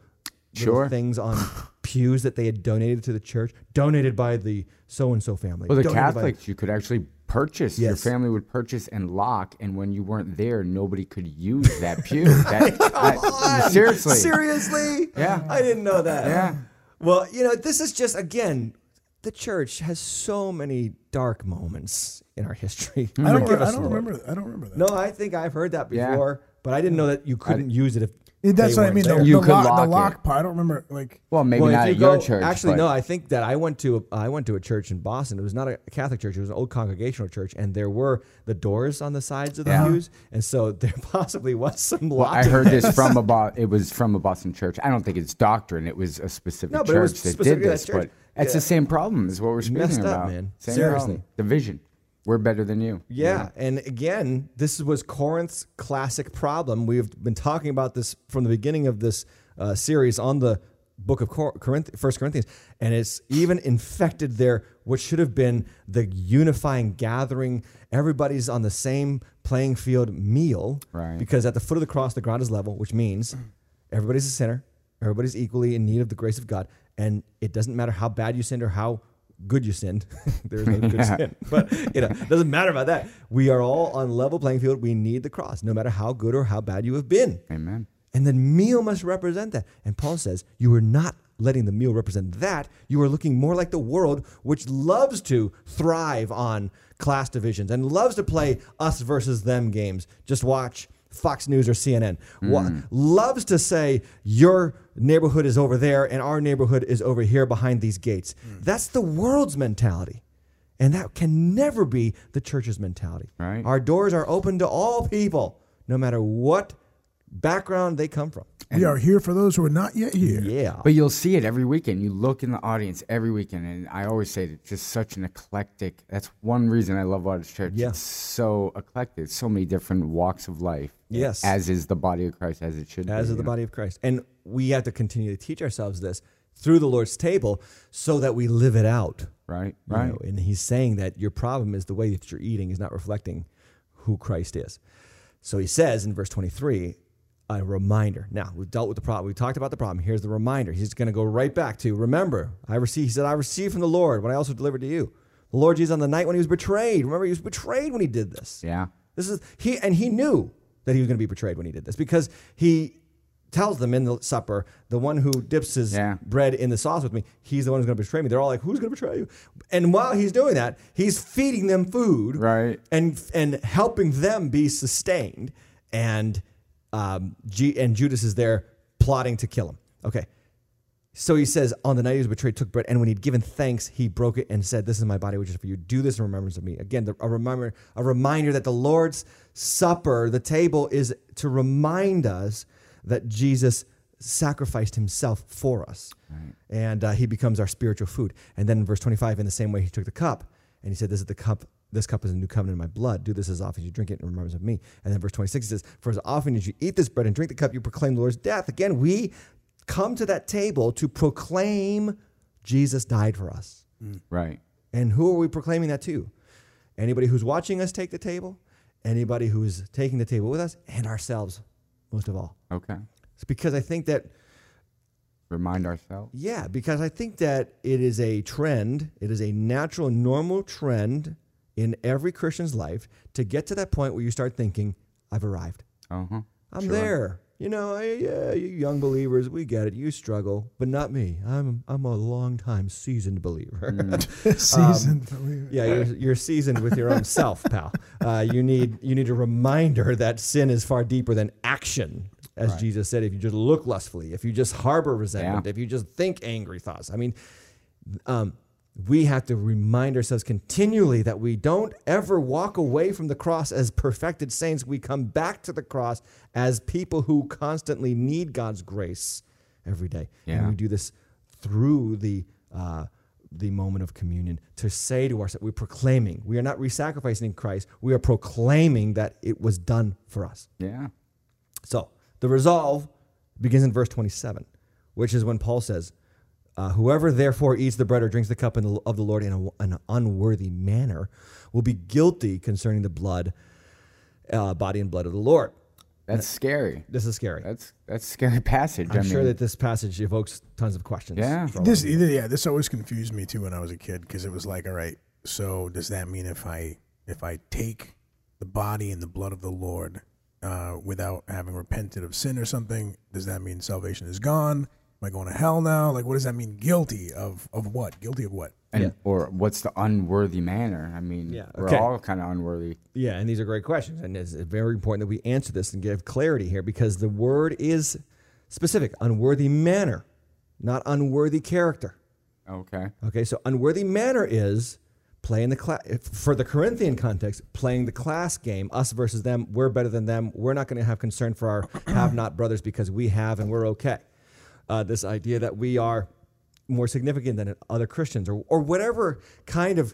little Sure. things on pews that they had donated to the church, donated by the so and so family. Well, the donated Catholics, you could actually purchase. yes. Your family would purchase and lock, and when you weren't there, nobody could use that pew. That, I- seriously. Seriously? Yeah. I didn't know that. Yeah. Well, you know, this is just again, the church has so many dark moments in our history. I don't, Forgive I don't remember. I don't remember that. No, I think I've heard that Yeah. before, but I didn't know that you couldn't use it if that's they what I mean. there. The, You the could lock, lock the lock part. I don't remember. Like Well, maybe well, not if at you your church. actually, but- no. I think that I went to a, I went to a church in Boston. It was not a Catholic church; it was an old congregational church, and there were the doors on the sides of the Yeah. pews, and so there possibly was some. Well, I heard this things. from about. It was from a Boston church. I don't think it's doctrine. It was a specific No, but church it was that did specifically that this. church. But it's Yeah. the same problem. Is what we're speaking Messed up, about. man. Same Seriously. problem. Division. We're better than you. Yeah, and again, this was Corinth's classic problem. We've been talking about this from the beginning of this uh, series on the book of Cor- Corinth, First Corinthians, and it's even infected their what should have been the unifying gathering. Everybody's on the same playing field meal, Right. Because at the foot of the cross, the ground is level, which means everybody's a sinner. Everybody's equally in need of the grace of God, and it doesn't matter how bad you sinned or how good you sinned. There's no good sin, but you know, it doesn't matter about that. We are all on level playing field. We need the cross, no matter how good or how bad you have been. Amen. And the meal must represent that. And Paul says, you are not letting the meal represent that. You are looking more like the world, which loves to thrive on class divisions and loves to play us versus them games. Just watch Fox News or CNN. Wa- hmm. loves to say, your neighborhood is over there and our neighborhood is over here behind these gates. Hmm. That's the world's mentality. And that can never be the church's mentality. Right. Our doors are open to all people, no matter what background they come from. We are here for those who are not yet here. Yeah. But you'll see it every weekend. You look in the audience every weekend, and I always say it's just such an eclectic. That's one reason I love Waters Church. Yeah. It's so eclectic. So many different walks of life. Yes. As is the body of Christ, as it should be. as is the know? body of Christ. And we have to continue to teach ourselves this through the Lord's table so that we live it out. Right. you Right. know. And he's saying that your problem is the way that you're eating is not reflecting who Christ is. So he says in verse 23, a reminder. Now, we've dealt with the problem. We talked about the problem. Here's the reminder. He's going to go right back to remember, I received, he said, I received from the Lord what I also delivered to you. The Lord Jesus on the night when he was betrayed. Remember, he was betrayed when he did this. Yeah. This is he and he knew that he was going to be betrayed when he did this because he tells them in the supper, the one who dips his Yeah. bread in the sauce with me, he's the one who's going to betray me. They're all like, "Who's going to betray you?" And while he's doing that, he's feeding them food, Right. and and helping them be sustained. And um, G, and Judas is there plotting to kill him. Okay. So he says, on the night he was betrayed, took bread, and when he'd given thanks, he broke it and said, "This is my body, which is for you. Do this in remembrance of me." Again, the, a reminder, a reminder that the Lord's Supper, the table, is to remind us that Jesus sacrificed himself for us, and uh, he becomes our spiritual food. And then in verse twenty-five, in the same way, he took the cup and he said, "This is the cup." This cup is a new covenant in my blood. Do this as often as you drink it in remembrance of me. And then verse 26 says, For as often as you eat this bread and drink the cup, you proclaim the Lord's death. Again, we come to that table to proclaim Jesus died for us. Mm. Right. And who are we proclaiming that to? Anybody who's watching us take the table, anybody who's taking the table with us, and ourselves, most of all. Okay. It's because I think that, Remind ourselves. yeah, because I think that it is a trend, it is a natural, normal trend in every Christian's life to get to that point where you start thinking, I've arrived. Uh huh. I'm there. You know, I, yeah, you young believers, we get it. You struggle, but not me. I'm I'm a long time seasoned believer. Seasoned believer. yeah, you're, you're seasoned with your own self, pal. Uh, you need you need a reminder that sin is far deeper than action, as Jesus said. If you just look lustfully, if you just harbor resentment, Yeah. if you just think angry thoughts. I mean, um, we have to remind ourselves continually that we don't ever walk away from the cross as perfected saints. We come back to the cross as people who constantly need God's grace every day. And we do this through the uh, the moment of communion to say to ourselves, we're proclaiming. We are not re-sacrificing Christ. We are proclaiming that it was done for us. Yeah. So the resolve begins in verse 27, which is when Paul says, uh, Whoever therefore eats the bread or drinks the cup in the, of the Lord in a, an unworthy manner will be guilty concerning the blood, uh, body and blood of the Lord. That's scary. This is scary. That's that's a scary passage. I'm I sure that this passage evokes tons of questions. Yeah. This of either yeah, this always confused me too when I was a kid because it was like, all right, so does that mean if I if I take the body and the blood of the Lord uh, without having repented of sin or something, does that mean salvation is gone? Am I going to hell now? Like, what does that mean? Guilty of of what? Guilty of what? and, Yeah. or what's the unworthy manner? I mean, Yeah, we're okay. all kind of unworthy. Yeah, and these are great questions, and it's very important that we answer this and give clarity here because the word is specific: unworthy manner, not unworthy character. Okay. Okay, so unworthy manner is playing the class for the Corinthian context, playing the class game, us versus them. We're better than them. We're not going to have concern for our have-not brothers because we have and we're okay. Uh, this idea that we are more significant than other Christians, or or whatever kind of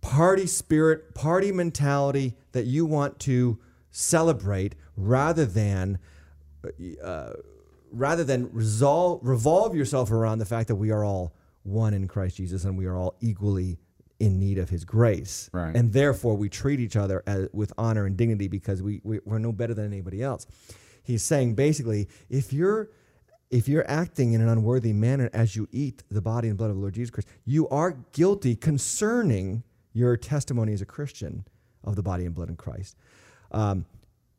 party spirit, party mentality that you want to celebrate, rather than rather than resolve, revolve yourself around the fact that we are all one in Christ Jesus and we are all equally in need of his grace. Right. And therefore, we treat each other as, with honor and dignity because we, we, we're no better than anybody else. He's saying basically, if you're if you're acting in an unworthy manner as you eat the body and blood of the Lord Jesus Christ, you are guilty concerning your testimony as a Christian of the body and blood in Christ. Um,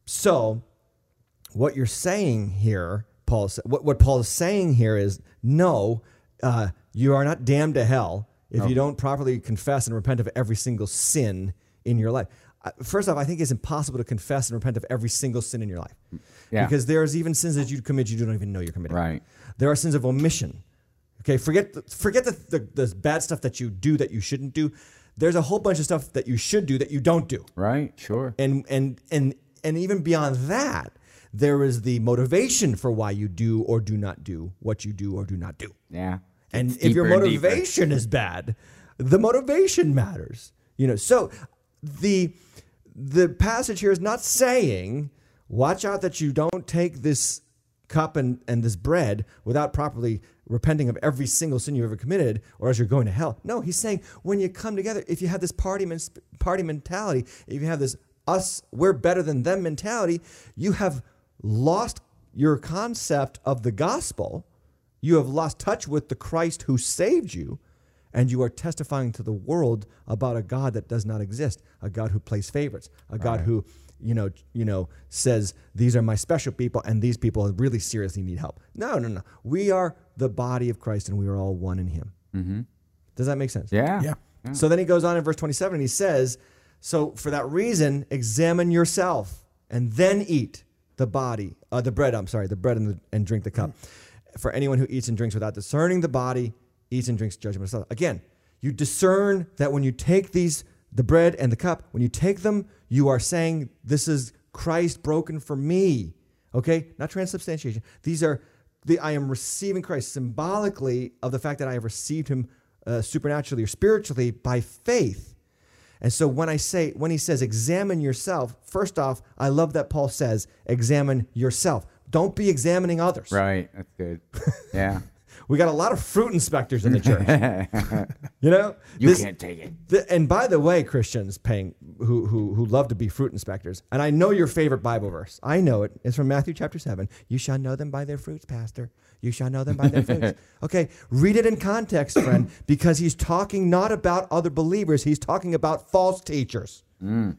so, what you're saying here, Paul, what, what Paul is saying here is no, uh, you are not damned to hell if you don't properly confess and repent of every single sin in your life. First off, I think it's impossible to confess and repent of every single sin in your life. Yeah. Because there's even sins that you commit you don't even know you're committing. Right. There are sins of omission. Okay, forget the, forget the, the, the bad stuff that you do that you shouldn't do. There's a whole bunch of stuff that you should do that you don't do Right. Sure. and and and and even beyond that there is the motivation for why you do or do not do what you do or do not do Yeah. and if your deeper and motivation is bad the motivation matters you know so the the passage here is not saying watch out that you don't take this cup and, and this bread without properly repenting of every single sin you've ever committed or else you're going to hell. No he's saying when you come together if you have this party men- party mentality if you have this us we're better than them mentality you have lost your concept of the gospel. You have lost touch with the Christ who saved you, and you are testifying to the world about a God that does not exist, a God who plays favorites, a God who, you know, you know, says these are my special people, and these people really seriously need help. No, no, no. We are the body of Christ, and we are all one in Him. Mm-hmm. Does that make sense? Yeah. Yeah. So then he goes on in verse 27 and he says, So for that reason, examine yourself and then eat the body, uh, the bread, I'm sorry, the bread and, the, and drink the cup. For anyone who eats and drinks without discerning the body, eats and drinks judgment of. Again, you discern that when you take these, the bread and the cup, when you take them, you are saying, This is Christ broken for me. Okay? Not transubstantiation. These are the I am receiving Christ symbolically of the fact that I have received him uh, supernaturally or spiritually by faith. And so when I say, when he says examine yourself, first off, I love that Paul says examine yourself. Don't be examining others. Right. That's good. Yeah. We got a lot of fruit inspectors in the church. you know? You This- can't take it. the, and by the way, Christians paying who, who who love to be fruit inspectors, and I know your favorite Bible verse. I know it. It's from Matthew chapter seven. You shall know them by their fruits, Pastor. You shall know them by their fruits. Okay, read it in context, friend, because he's talking not about other believers. He's talking about false teachers. Mm.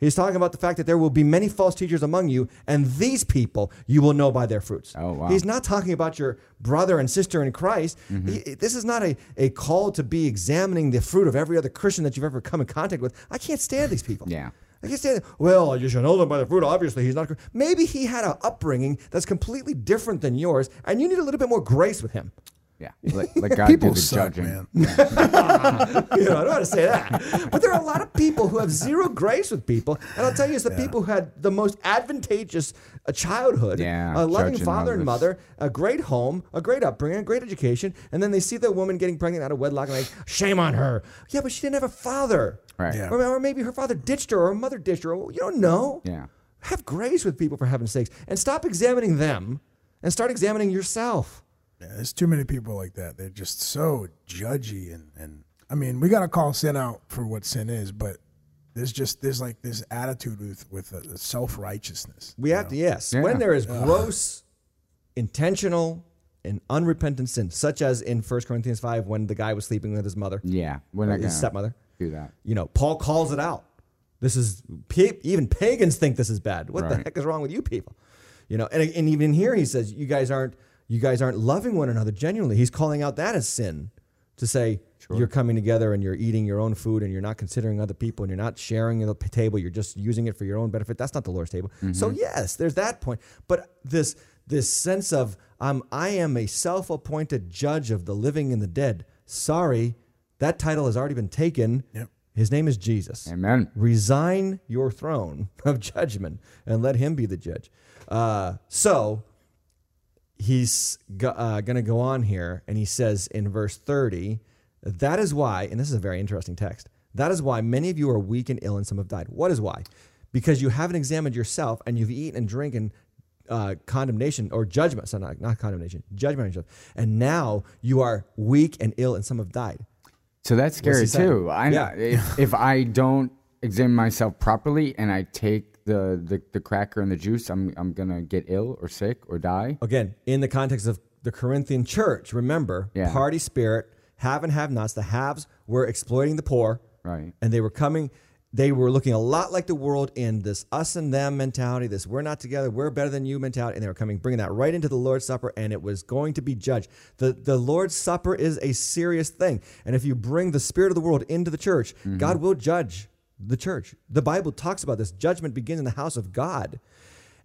He's talking about the fact that there will be many false teachers among you, and these people you will know by their fruits. Oh, wow. He's not talking about your brother and sister in Christ. Mm-hmm. He- this is not a, a call to be examining the fruit of every other Christian that you've ever come in contact with. I can't stand these people. Yeah. I can't stand Well, you should know them by the fruit. Obviously, he's not. Maybe he had an upbringing that's completely different than yours, and you need a little bit more grace with him. Yeah. like, let God People do the suck, judging. man. you know, I don't want to say that. But there are a lot of people who have zero grace with people. And I'll tell you, it's the people who had the most advantageous uh, childhood, Yeah, a loving father and others. mother, a great home, a great upbringing, a great education. And then they see the woman getting pregnant out of wedlock and like, shame on her. Yeah, but she didn't have a father. Right. Yeah. Or, or maybe her father ditched her or her mother ditched her. You don't know. Yeah. Have grace with people, for heaven's sakes. And stop examining them and start examining yourself. Yeah, there's too many people like that. They're just so judgy and, and I mean, we gotta call sin out for what sin is, but there's just there's like this attitude with with uh, self righteousness. We have to, yes. Yeah. When there is gross, intentional, and unrepentant sin, such as in 1 Corinthians 5 when the guy was sleeping with his mother, Yeah, we're his gonna stepmother. do that. You know, Paul calls it out. This is, even pagans think this is bad. What the heck is wrong with you people? You know, and, and even here he says, you guys aren't, you guys aren't loving one another genuinely. He's calling out that as sin to say, you're coming together and you're eating your own food and you're not considering other people and you're not sharing the table. You're just using it for your own benefit. That's not the Lord's table. So yes, there's that point. But this this sense of um, I am a self-appointed judge of the living and the dead. Sorry, that title has already been taken. Yep. His name is Jesus. Amen. Resign your throne of judgment and let him be the judge. Uh, so he's uh, going to go on here and he says in verse 30 that is why and this is a very interesting text that is why many of you are weak and ill and some have died. What is why? Because you haven't examined yourself and you've eaten and drinking uh, condemnation or judgment so not, not condemnation judgment on yourself. And now you are weak and ill and some have died. So that's scary too. I Yeah. if, if I don't examine myself properly and I take the, the, the cracker and the juice, I'm I'm gonna get ill or sick or die. again in the context of the corinthian church remember Yeah. party spirit have and have nots the haves were exploiting the poor Right. and they were coming they were looking a lot like the world in this us and them mentality this we're not together we're better than you mentality and they were coming bringing that right into the lord's supper and it was going to be judged the, the lord's supper is a serious thing and if you bring the spirit of the world into the church mm-hmm. god will judge the church the bible talks about this judgment begins in the house of god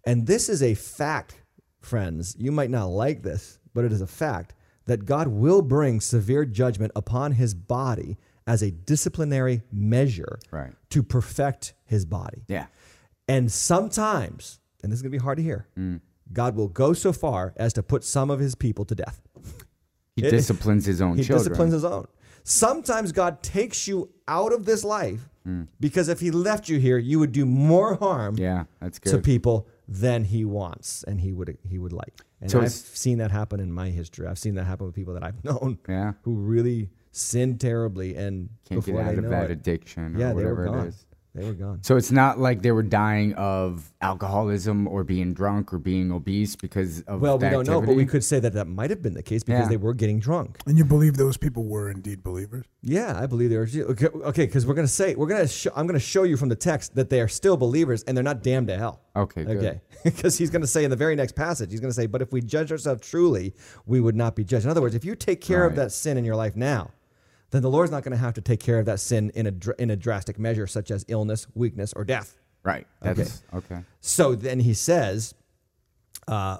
and this is a fact friends you might not like this but it is a fact that god will bring severe judgment upon his body as a disciplinary measure Right. to perfect his body. Yeah. And sometimes, and this is going to be hard to hear, Mm. God will go so far as to put some of his people to death. He It- disciplines his own He children. disciplines his own. Sometimes God takes you out of this life because if he left you here, you would do more harm Mm. yeah, that's to people than he wants and he would he would like. And So I've seen that happen in my history. I've seen that happen with people that I've known Yeah. who really sinned terribly and Can't before get out of that it, addiction or yeah, they whatever it is. They were gone. So it's not like they were dying of alcoholism or being drunk or being obese because of Well, we don't know, but we could say that that might have been the case because Yeah. they were getting drunk. And you believe those people were indeed believers? Yeah, I believe they were. Okay, okay, because we're gonna say we're gonna. Show, I'm gonna show you from the text that they are still believers and they're not damned to hell. Okay, good. Okay, because he's gonna say in the very next passage, he's gonna say, "But if we judge ourselves truly, we would not be judged." In other words, if you take care of that sin in your life now, then the Lord's not gonna have to take care of that sin in a dr- in a drastic measure, such as illness, weakness, or death. Right. That's okay. So then he says, uh,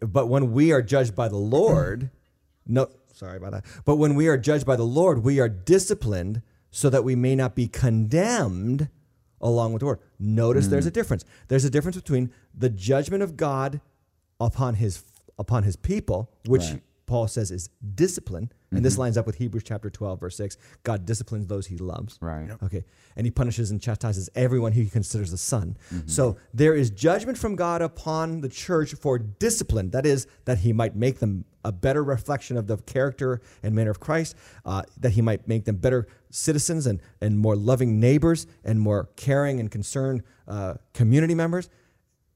but when we are judged by the Lord, no, sorry about that. But when we are judged by the Lord, we are disciplined so that we may not be condemned along with the Lord. Notice there's a difference. There's a difference between the judgment of God upon his upon his people, which Right. Paul says is discipline. And this lines up with Hebrews chapter 12, verse 6. God disciplines those he loves. Right. Okay. And he punishes and chastises everyone he considers a son. So there is judgment from God upon the church for discipline. That is, that he might make them a better reflection of the character and manner of Christ, uh, that he might make them better citizens and, and more loving neighbors and more caring and concerned uh, community members.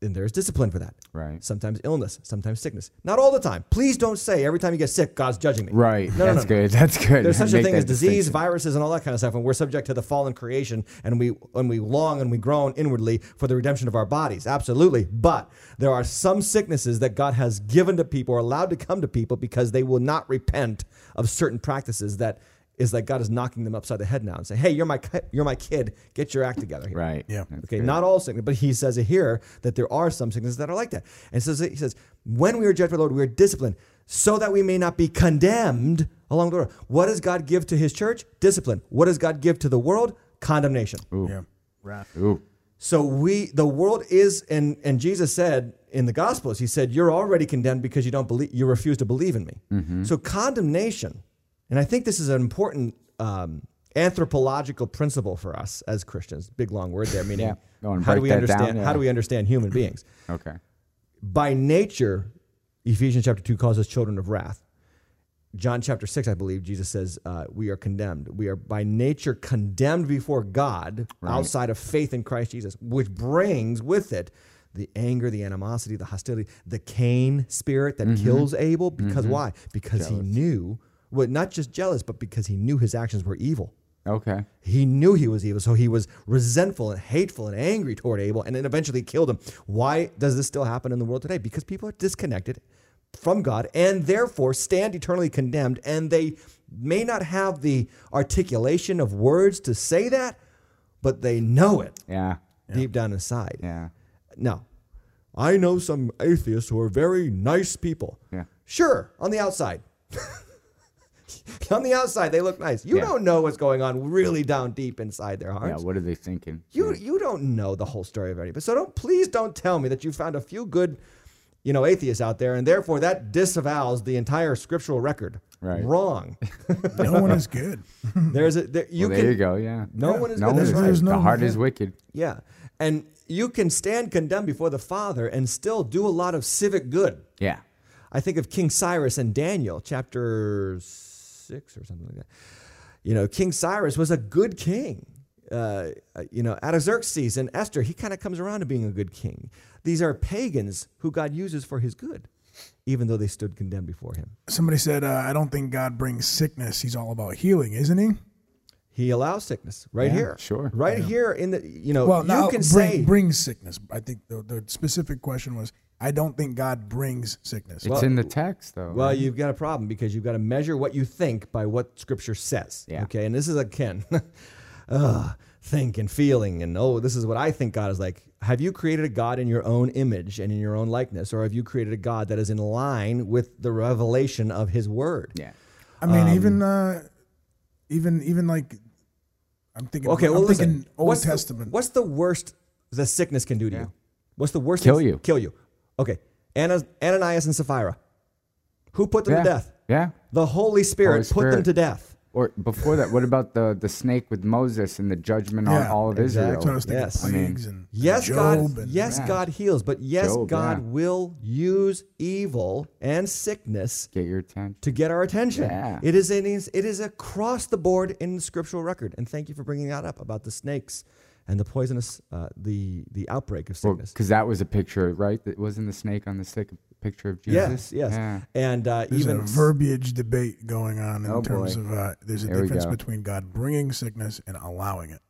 And there's discipline for that. Right. Sometimes illness, sometimes sickness. Not all the time. Please don't say every time you get sick, God's judging me. Right. No, no, That's no. good. That's good. There's such a thing as disease, viruses, and all that kind of stuff, and we're subject to the fallen creation, and we and we long and we groan inwardly for the redemption of our bodies. Absolutely, but there are some sicknesses that God has given to people or allowed to come to people because they will not repent of certain practices that is that God is knocking them upside the head now and say, "Hey, you're my ki- you're my kid. Get your act together." here." Right. Yeah. That's Okay, good. not all sickness, but he says it here that there are some sicknesses that are like that. And so he says, when we are judged by the Lord, we are disciplined so that we may not be condemned along the road. What does God give to his church? Discipline. What does God give to the world? Condemnation. Yeah. Wrath. Ooh. So we, the world is, and and Jesus said in the Gospels, he said, "You're already condemned because you don't believe, you refuse to believe in me." Mm-hmm. So condemnation, and I think this is an important um, anthropological principle for us as Christians. Big long word there, meaning Yeah. How do we understand? down, How do we understand human beings? Okay. By nature, Ephesians chapter two calls us children of wrath. John chapter 6, I believe, Jesus says, uh, We are condemned. We are by nature condemned before God outside of faith in Christ Jesus, which brings with it the anger, the animosity, the hostility, the Cain spirit that kills Abel. Because why? Because he knew, well, not just jealous, but because he knew his actions were evil. Okay. He knew he was evil, so he was resentful and hateful and angry toward Abel, and then eventually killed him. Why does this still happen in the world today? Because people are disconnected from God and therefore stand eternally condemned, and they may not have the articulation of words to say that, but they know it Yeah. deep down inside. Yeah. Now, I know some atheists who are very nice people. Yeah. Sure, on the outside. on the outside, they look nice. You Yeah. don't know what's going on really down deep inside their hearts. Yeah. What are they thinking? You you don't know the whole story of anybody. So don't please don't tell me that you found a few good, you know, atheists out there, and therefore that disavows the entire scriptural record. Right. Wrong. No one is good. There's a there, you well, can there you go. Yeah. no one is No good. That's one's right. There's right. no the heart is wicked. Yeah. And you can stand condemned before the Father and still do a lot of civic good. Yeah. I think of King Cyrus and Daniel, chapter six or something like that. You know, King Cyrus was a good king. Uh, uh, you know, Artaxerxes and Esther, he kind of comes around to being a good king. These are pagans who God uses for his good, even though they stood condemned before him. Somebody said, uh, I don't think God brings sickness. He's all about healing, isn't he? He allows sickness right Yeah, here. sure. Right here in the, you know, Well, you now can bring, say, brings sickness. I think the, the specific question was, I don't think God brings sickness. It's in the text, though. Well, right? you've got a problem because you've got to measure what you think by what Scripture says. Yeah. Okay, and this is again, uh, think and feeling, and oh, this is what I think God is like. Have you created a God in your own image and in your own likeness, or have you created a God that is in line with the revelation of His Word? yeah. I mean, Um, even uh, even even like I'm thinking. Okay, well, I'm listen. thinking Old what's Testament. The, what's the worst the sickness can do to Yeah. you? What's the worst? Kill thing- you. Kill you. Okay, Ananias and Sapphira. Who put them Yeah. to death? Yeah. The Holy Spirit, Holy put them to death. Or before that, what about the the snake with Moses and the judgment on all of exactly. That's what I Israel? Yes. I mean, and Yes, Job God. and yes, Yeah. God heals, but yes, Job, God yeah. will use evil and sickness Get your attention. to get our attention. Yeah. It is it is it is across the board in the scriptural record. And thank you for bringing that up about the snakes and the poisonous uh, the the outbreak of sickness. Because that was a picture, right? That wasn't the snake on the stick picture of Jesus. yes. Yeah. And uh, There's even a verbiage debate going on in Oh, terms boy. of uh, there's a There difference go. between God bringing sickness and allowing it.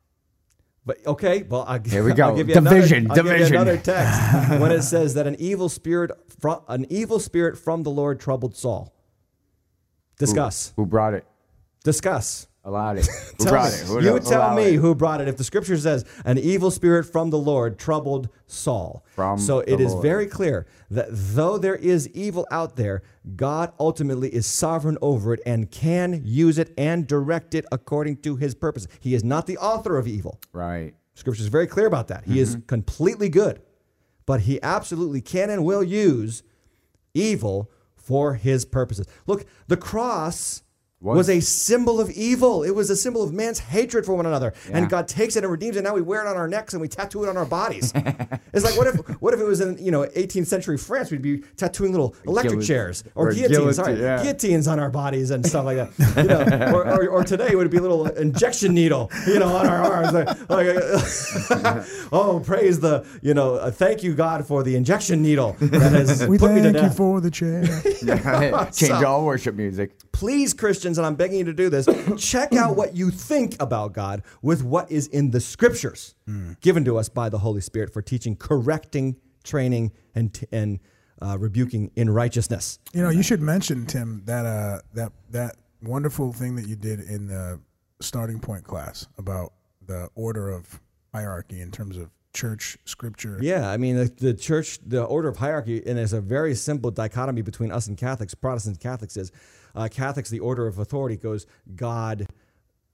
But okay, well, I'll, Here we I'll go. give you Division, another, I'll give you division. another text when it says that an evil spirit from an evil spirit from the Lord troubled Saul. Discuss. Who brought it? Discuss. Allowed it. Who brought it? Who you tell me it? who brought it. If the scripture says an evil spirit from the Lord troubled Saul, From so it is Lord. very clear that though there is evil out there, God ultimately is sovereign over it and can use it and direct it according to His purpose. He is not the author of evil. Right. Scripture is very clear about that. He is Mm-hmm. completely good, but he absolutely can and will use evil for his purposes. Look, the cross was, Was- a symbol of evil. It was a symbol of man's hatred for one another. And God takes it and redeems it. And Now we wear it on our necks and we tattoo it on our bodies. it's like what if what if it was in you know 18th century France? We'd be tattooing little electric chairs or, or guillotines. Guillotine, yeah. guillotines on our bodies and stuff like that. You know, or, or, or today it would be a little injection needle, you know, on our arms. Like, like, oh, praise the, you know, uh, thank you God for the injection needle that has We put me to thank you for the chair. Change So- all worship music. Please, Christians, and I'm begging you to do this, check out what you think about God with what is in the scriptures given to us by the Holy Spirit for teaching, correcting, training, and, and uh, rebuking in righteousness. You know, you should mention Tim that uh that that wonderful thing that you did in the starting point class about the order of hierarchy in terms of church scripture. Yeah, I mean, the, the church, the order of hierarchy, and there's a very simple dichotomy between us and Catholics. Protestants and Catholics is uh, Catholics, the order of authority goes God,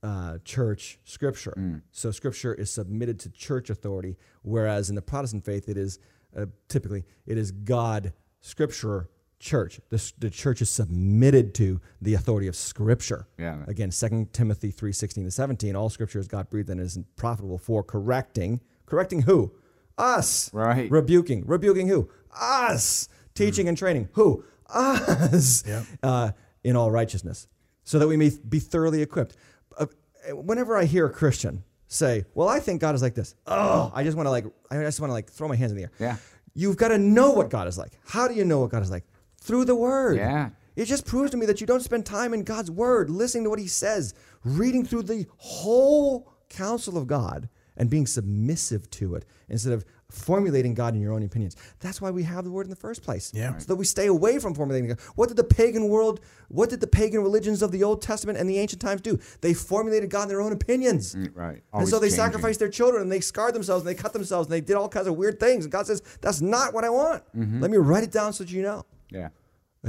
uh, church, scripture. So scripture is submitted to church authority, whereas in the Protestant faith, it is uh, typically it is God, scripture, church. The, the church is submitted to the authority of scripture. Yeah. Again, 2 Timothy 3, 16 to 17, all scripture is God breathed and is profitable for correcting. Correcting who? Us. Right. Rebuking. Rebuking who? Us. Teaching and training. Who? Us. Yep. Uh, in all righteousness, so that we may be thoroughly equipped. Uh, whenever I hear a Christian say, "Well, I think God is like this," oh, I just want to like, I just want to like throw my hands in the air. Yeah. You've got to know what God is like. How do you know what God is like? Through the Word. Yeah. It just proves to me that you don't spend time in God's Word, listening to what He says, reading through the whole counsel of God, and being submissive to it instead of formulating God in your own opinions. That's why we have the Word in the first place. Yeah. So that we stay away from formulating God. What did the pagan world, what did the pagan religions of the Old Testament and the ancient times do? They formulated God in their own opinions. right. And so they changing. sacrificed their children and they scarred themselves and they cut themselves and they did all kinds of weird things. And God says, That's not what I want. Mm-hmm. Let me write it down so that you know. Yeah.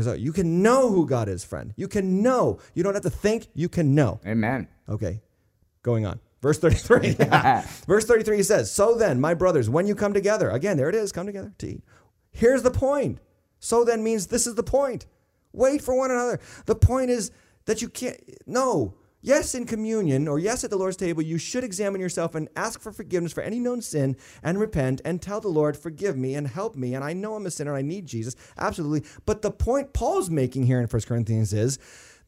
So you can know who God is, friend. You can know. You don't have to think, you can know. Amen. Okay, going on. Verse 33. Verse 33 says, So then, my brothers, when you come together, again, there it is, come together to eat. Here's the point. So then means this is the point. Wait for one another. The point is that you can't, no. Yes, in communion, or yes, at the Lord's table, you should examine yourself and ask for forgiveness for any known sin and repent and tell the Lord, forgive me and help me. And I know I'm a sinner and I need Jesus. Absolutely. But the point Paul's making here in 1 Corinthians is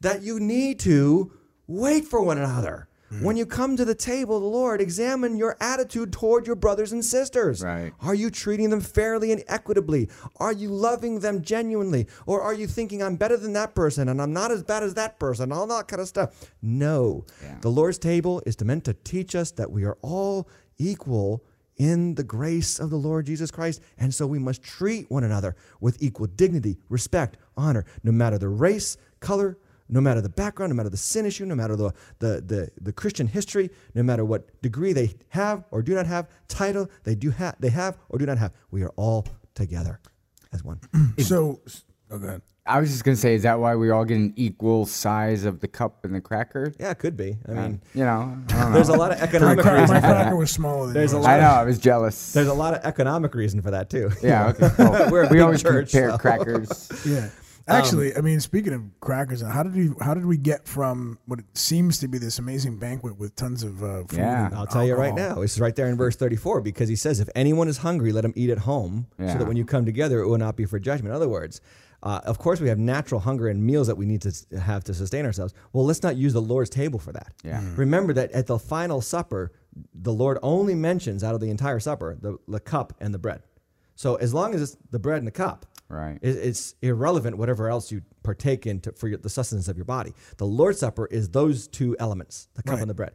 that you need to wait for one another. Mm-hmm. When you come to the table, the Lord, examine your attitude toward your brothers and sisters. Right. Are you treating them fairly and equitably? Are you loving them genuinely? Or are you thinking, I'm better than that person and I'm not as bad as that person, all that kind of stuff? No. Yeah. The Lord's table is meant to teach us that we are all equal in the grace of the Lord Jesus Christ. And so we must treat one another with equal dignity, respect, honor, no matter the race, color, no matter the background, no matter the sin issue, no matter the, the, the, the Christian history, no matter what degree they have or do not have, title they do have they have or do not have. We are all together as one. So, oh, go ahead. I was just gonna say, is that why we all get an equal size of the cup and the cracker? yeah, it could be. I um, mean, You know, I don't know. there's a lot of economic cra- reasons. my cracker was smaller than There's a yours. lot I know. I was jealous. There's a lot of economic reason for that too. yeah. Okay. Well, We're a we big always church, compare so. crackers. Yeah. Actually, I mean, speaking of crackers, how did we how did we get from what it seems to be this amazing banquet with tons of uh, food? Yeah. and I'll tell you right now. It's right there in verse 34 because he says, if anyone is hungry, let him eat at home so that when you come together, it will not be for judgment. In other words, uh, of course, we have natural hunger and meals that we need to have to sustain ourselves. Well, let's not use the Lord's table for that. Yeah. Mm. Remember that at the final supper, the Lord only mentions out of the entire supper the, the cup and the bread. So as long as it's the bread and the cup, Right. it- it's irrelevant whatever else you partake in to, for your, the sustenance of your body. The Lord's Supper is those two elements, the cup Right. and the bread.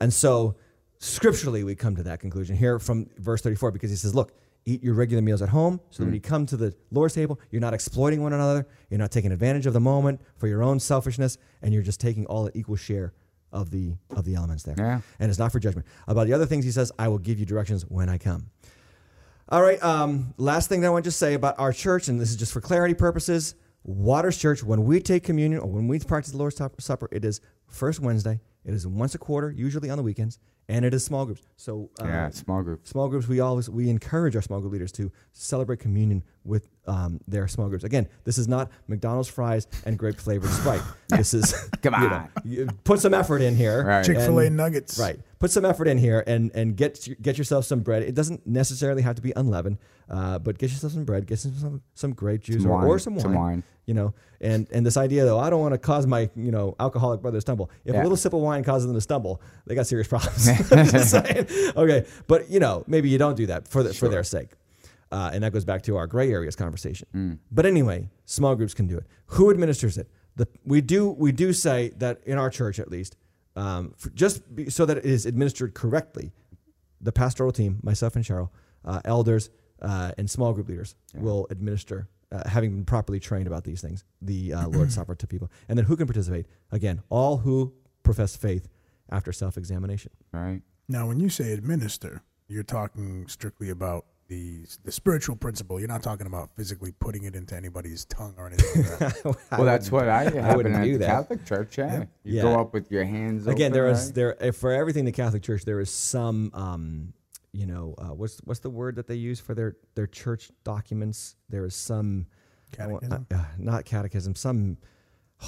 And so scripturally, we come to that conclusion here from verse 34 because he says, look, eat your regular meals at home so that when hmm. you come to the Lord's table, you're not exploiting one another, you're not taking advantage of the moment for your own selfishness, and you're just taking all an equal share of the of the elements there. Yeah. And it's not for judgment. About the other things he says, I will give you directions when I come. All right. Um, last thing that I want to just say about our church, and this is just for clarity purposes. Waters Church, when we take communion or when we practice the Lord's Supper, it is first Wednesday. It is once a quarter, usually on the weekends, and it is small groups. So uh, Yeah. Small group. small groups, we always we encourage our small group leaders to celebrate communion with um, their small groups. Again, this is not McDonald's fries and grape flavored Sprite. This is Come you know, on. you put some effort in here. Right. Chick Fil A nuggets. Right. Put some effort in here and and get get yourself some bread. It doesn't necessarily have to be unleavened, uh, but get yourself some bread, get some some, some grape juice Some or, or some wine. Some wine. You know, and and this idea though, I don't want to cause my you know alcoholic brother to stumble. If a little sip of wine causes them to stumble, they got serious problems. I'm just saying. Okay, but you know maybe you don't do that for the, for their sake. Uh, and that goes back to our gray areas conversation. Mm. But anyway, small groups can do it. Who administers it? The, we do we do say that in our church at least, um, for just be, so that it is administered correctly, the pastoral team, myself and Cheryl, uh, elders, uh, and small group leaders will administer, uh, having been properly trained about these things, the uh, Lord's Supper to people. And then who can participate? Again, all who profess faith after self examination. Right. Now, when you say administer, you're talking strictly about the the spiritual principle. You're not talking about physically putting it into anybody's tongue or anything like that. Well, that's what I happen wouldn't at do the that. Catholic Church. Yeah. You Yeah. go up with your hands. Again, open, there is right? there uh, for everything the Catholic Church there is some um, you know uh, what's what's the word that they use for their their church documents? There is some Catechism? uh, not catechism. Some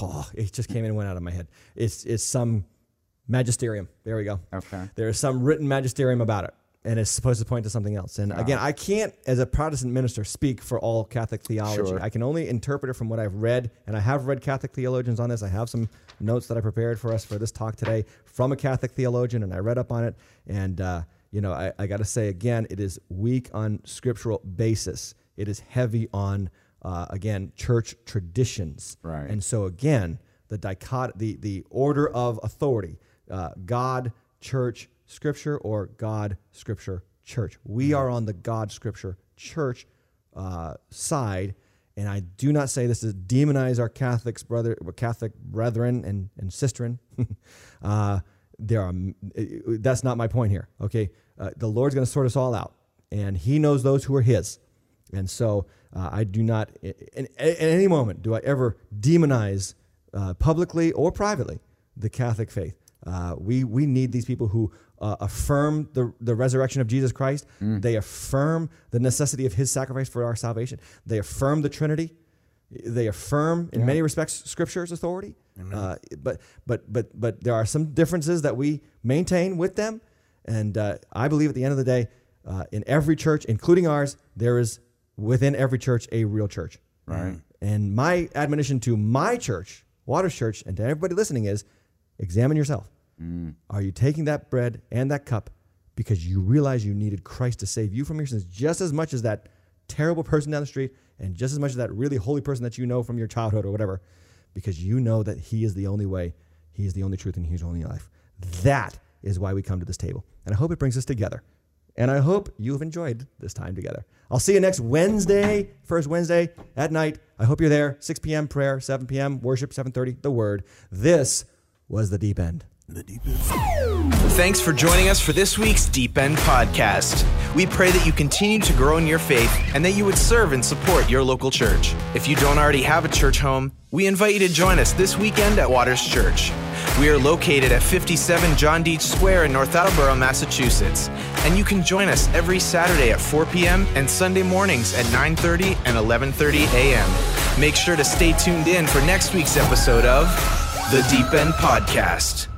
oh, it just came in and went out of my head. It's it's some magisterium. There we go. Okay. There is some written magisterium about it. And it's supposed to point to something else. And again, I can't, as a Protestant minister, speak for all Catholic theology. Sure. I can only interpret it from what I've read, and I have read Catholic theologians on this. I have some notes that I prepared for us for this talk today from a Catholic theologian, and I read up on it. And uh, you know, I, I got to say again, it is weak on scriptural basis. It is heavy on uh, again church traditions. Right. And so again, the dicot the the order of authority, uh, God, church, scripture, or God, scripture, church. We are on the God, scripture, church uh, side, and I do not say this to demonize our Catholics brother, Catholic brethren and and sistren. uh, there are that's not my point here. Okay, uh, the Lord's going to sort us all out, and He knows those who are His. And so uh, I do not, in, at any moment, do I ever demonize uh, publicly or privately the Catholic faith. Uh, we, we need these people who uh, affirm the, the resurrection of Jesus Christ. They affirm the necessity of his sacrifice for our salvation. They affirm the Trinity. They affirm, in many respects, Scripture's authority. Uh, but, but, but, but there are some differences that we maintain with them. And uh, I believe at the end of the day, uh, in every church, including ours, there is within every church a real church. Right. And my admonition to my church, Waters Church, and to everybody listening is examine yourself. Are you taking that bread and that cup because you realize you needed Christ to save you from your sins just as much as that terrible person down the street and just as much as that really holy person that you know from your childhood or whatever because you know that he is the only way, he is the only truth, and he's the only life. That is why we come to this table. And I hope it brings us together. And I hope you've enjoyed this time together. I'll see you next Wednesday, first Wednesday at night. I hope you're there. 6 p.m. prayer, 7 p.m. worship, 7:30 the word. This was the deep end. The deepest. Thanks for joining us for this week's Deep End Podcast. We pray that you continue to grow in your faith and that you would serve and support your local church. If you don't already have a church home, we invite you to join us this weekend at Waters Church. We are located at 57 John Dietsch Square in North Attleboro, Massachusetts, and you can join us every Saturday at 4 p.m. and Sunday mornings at 9:30 and 11:30 a.m. Make sure to stay tuned in for next week's episode of the Deep End Podcast.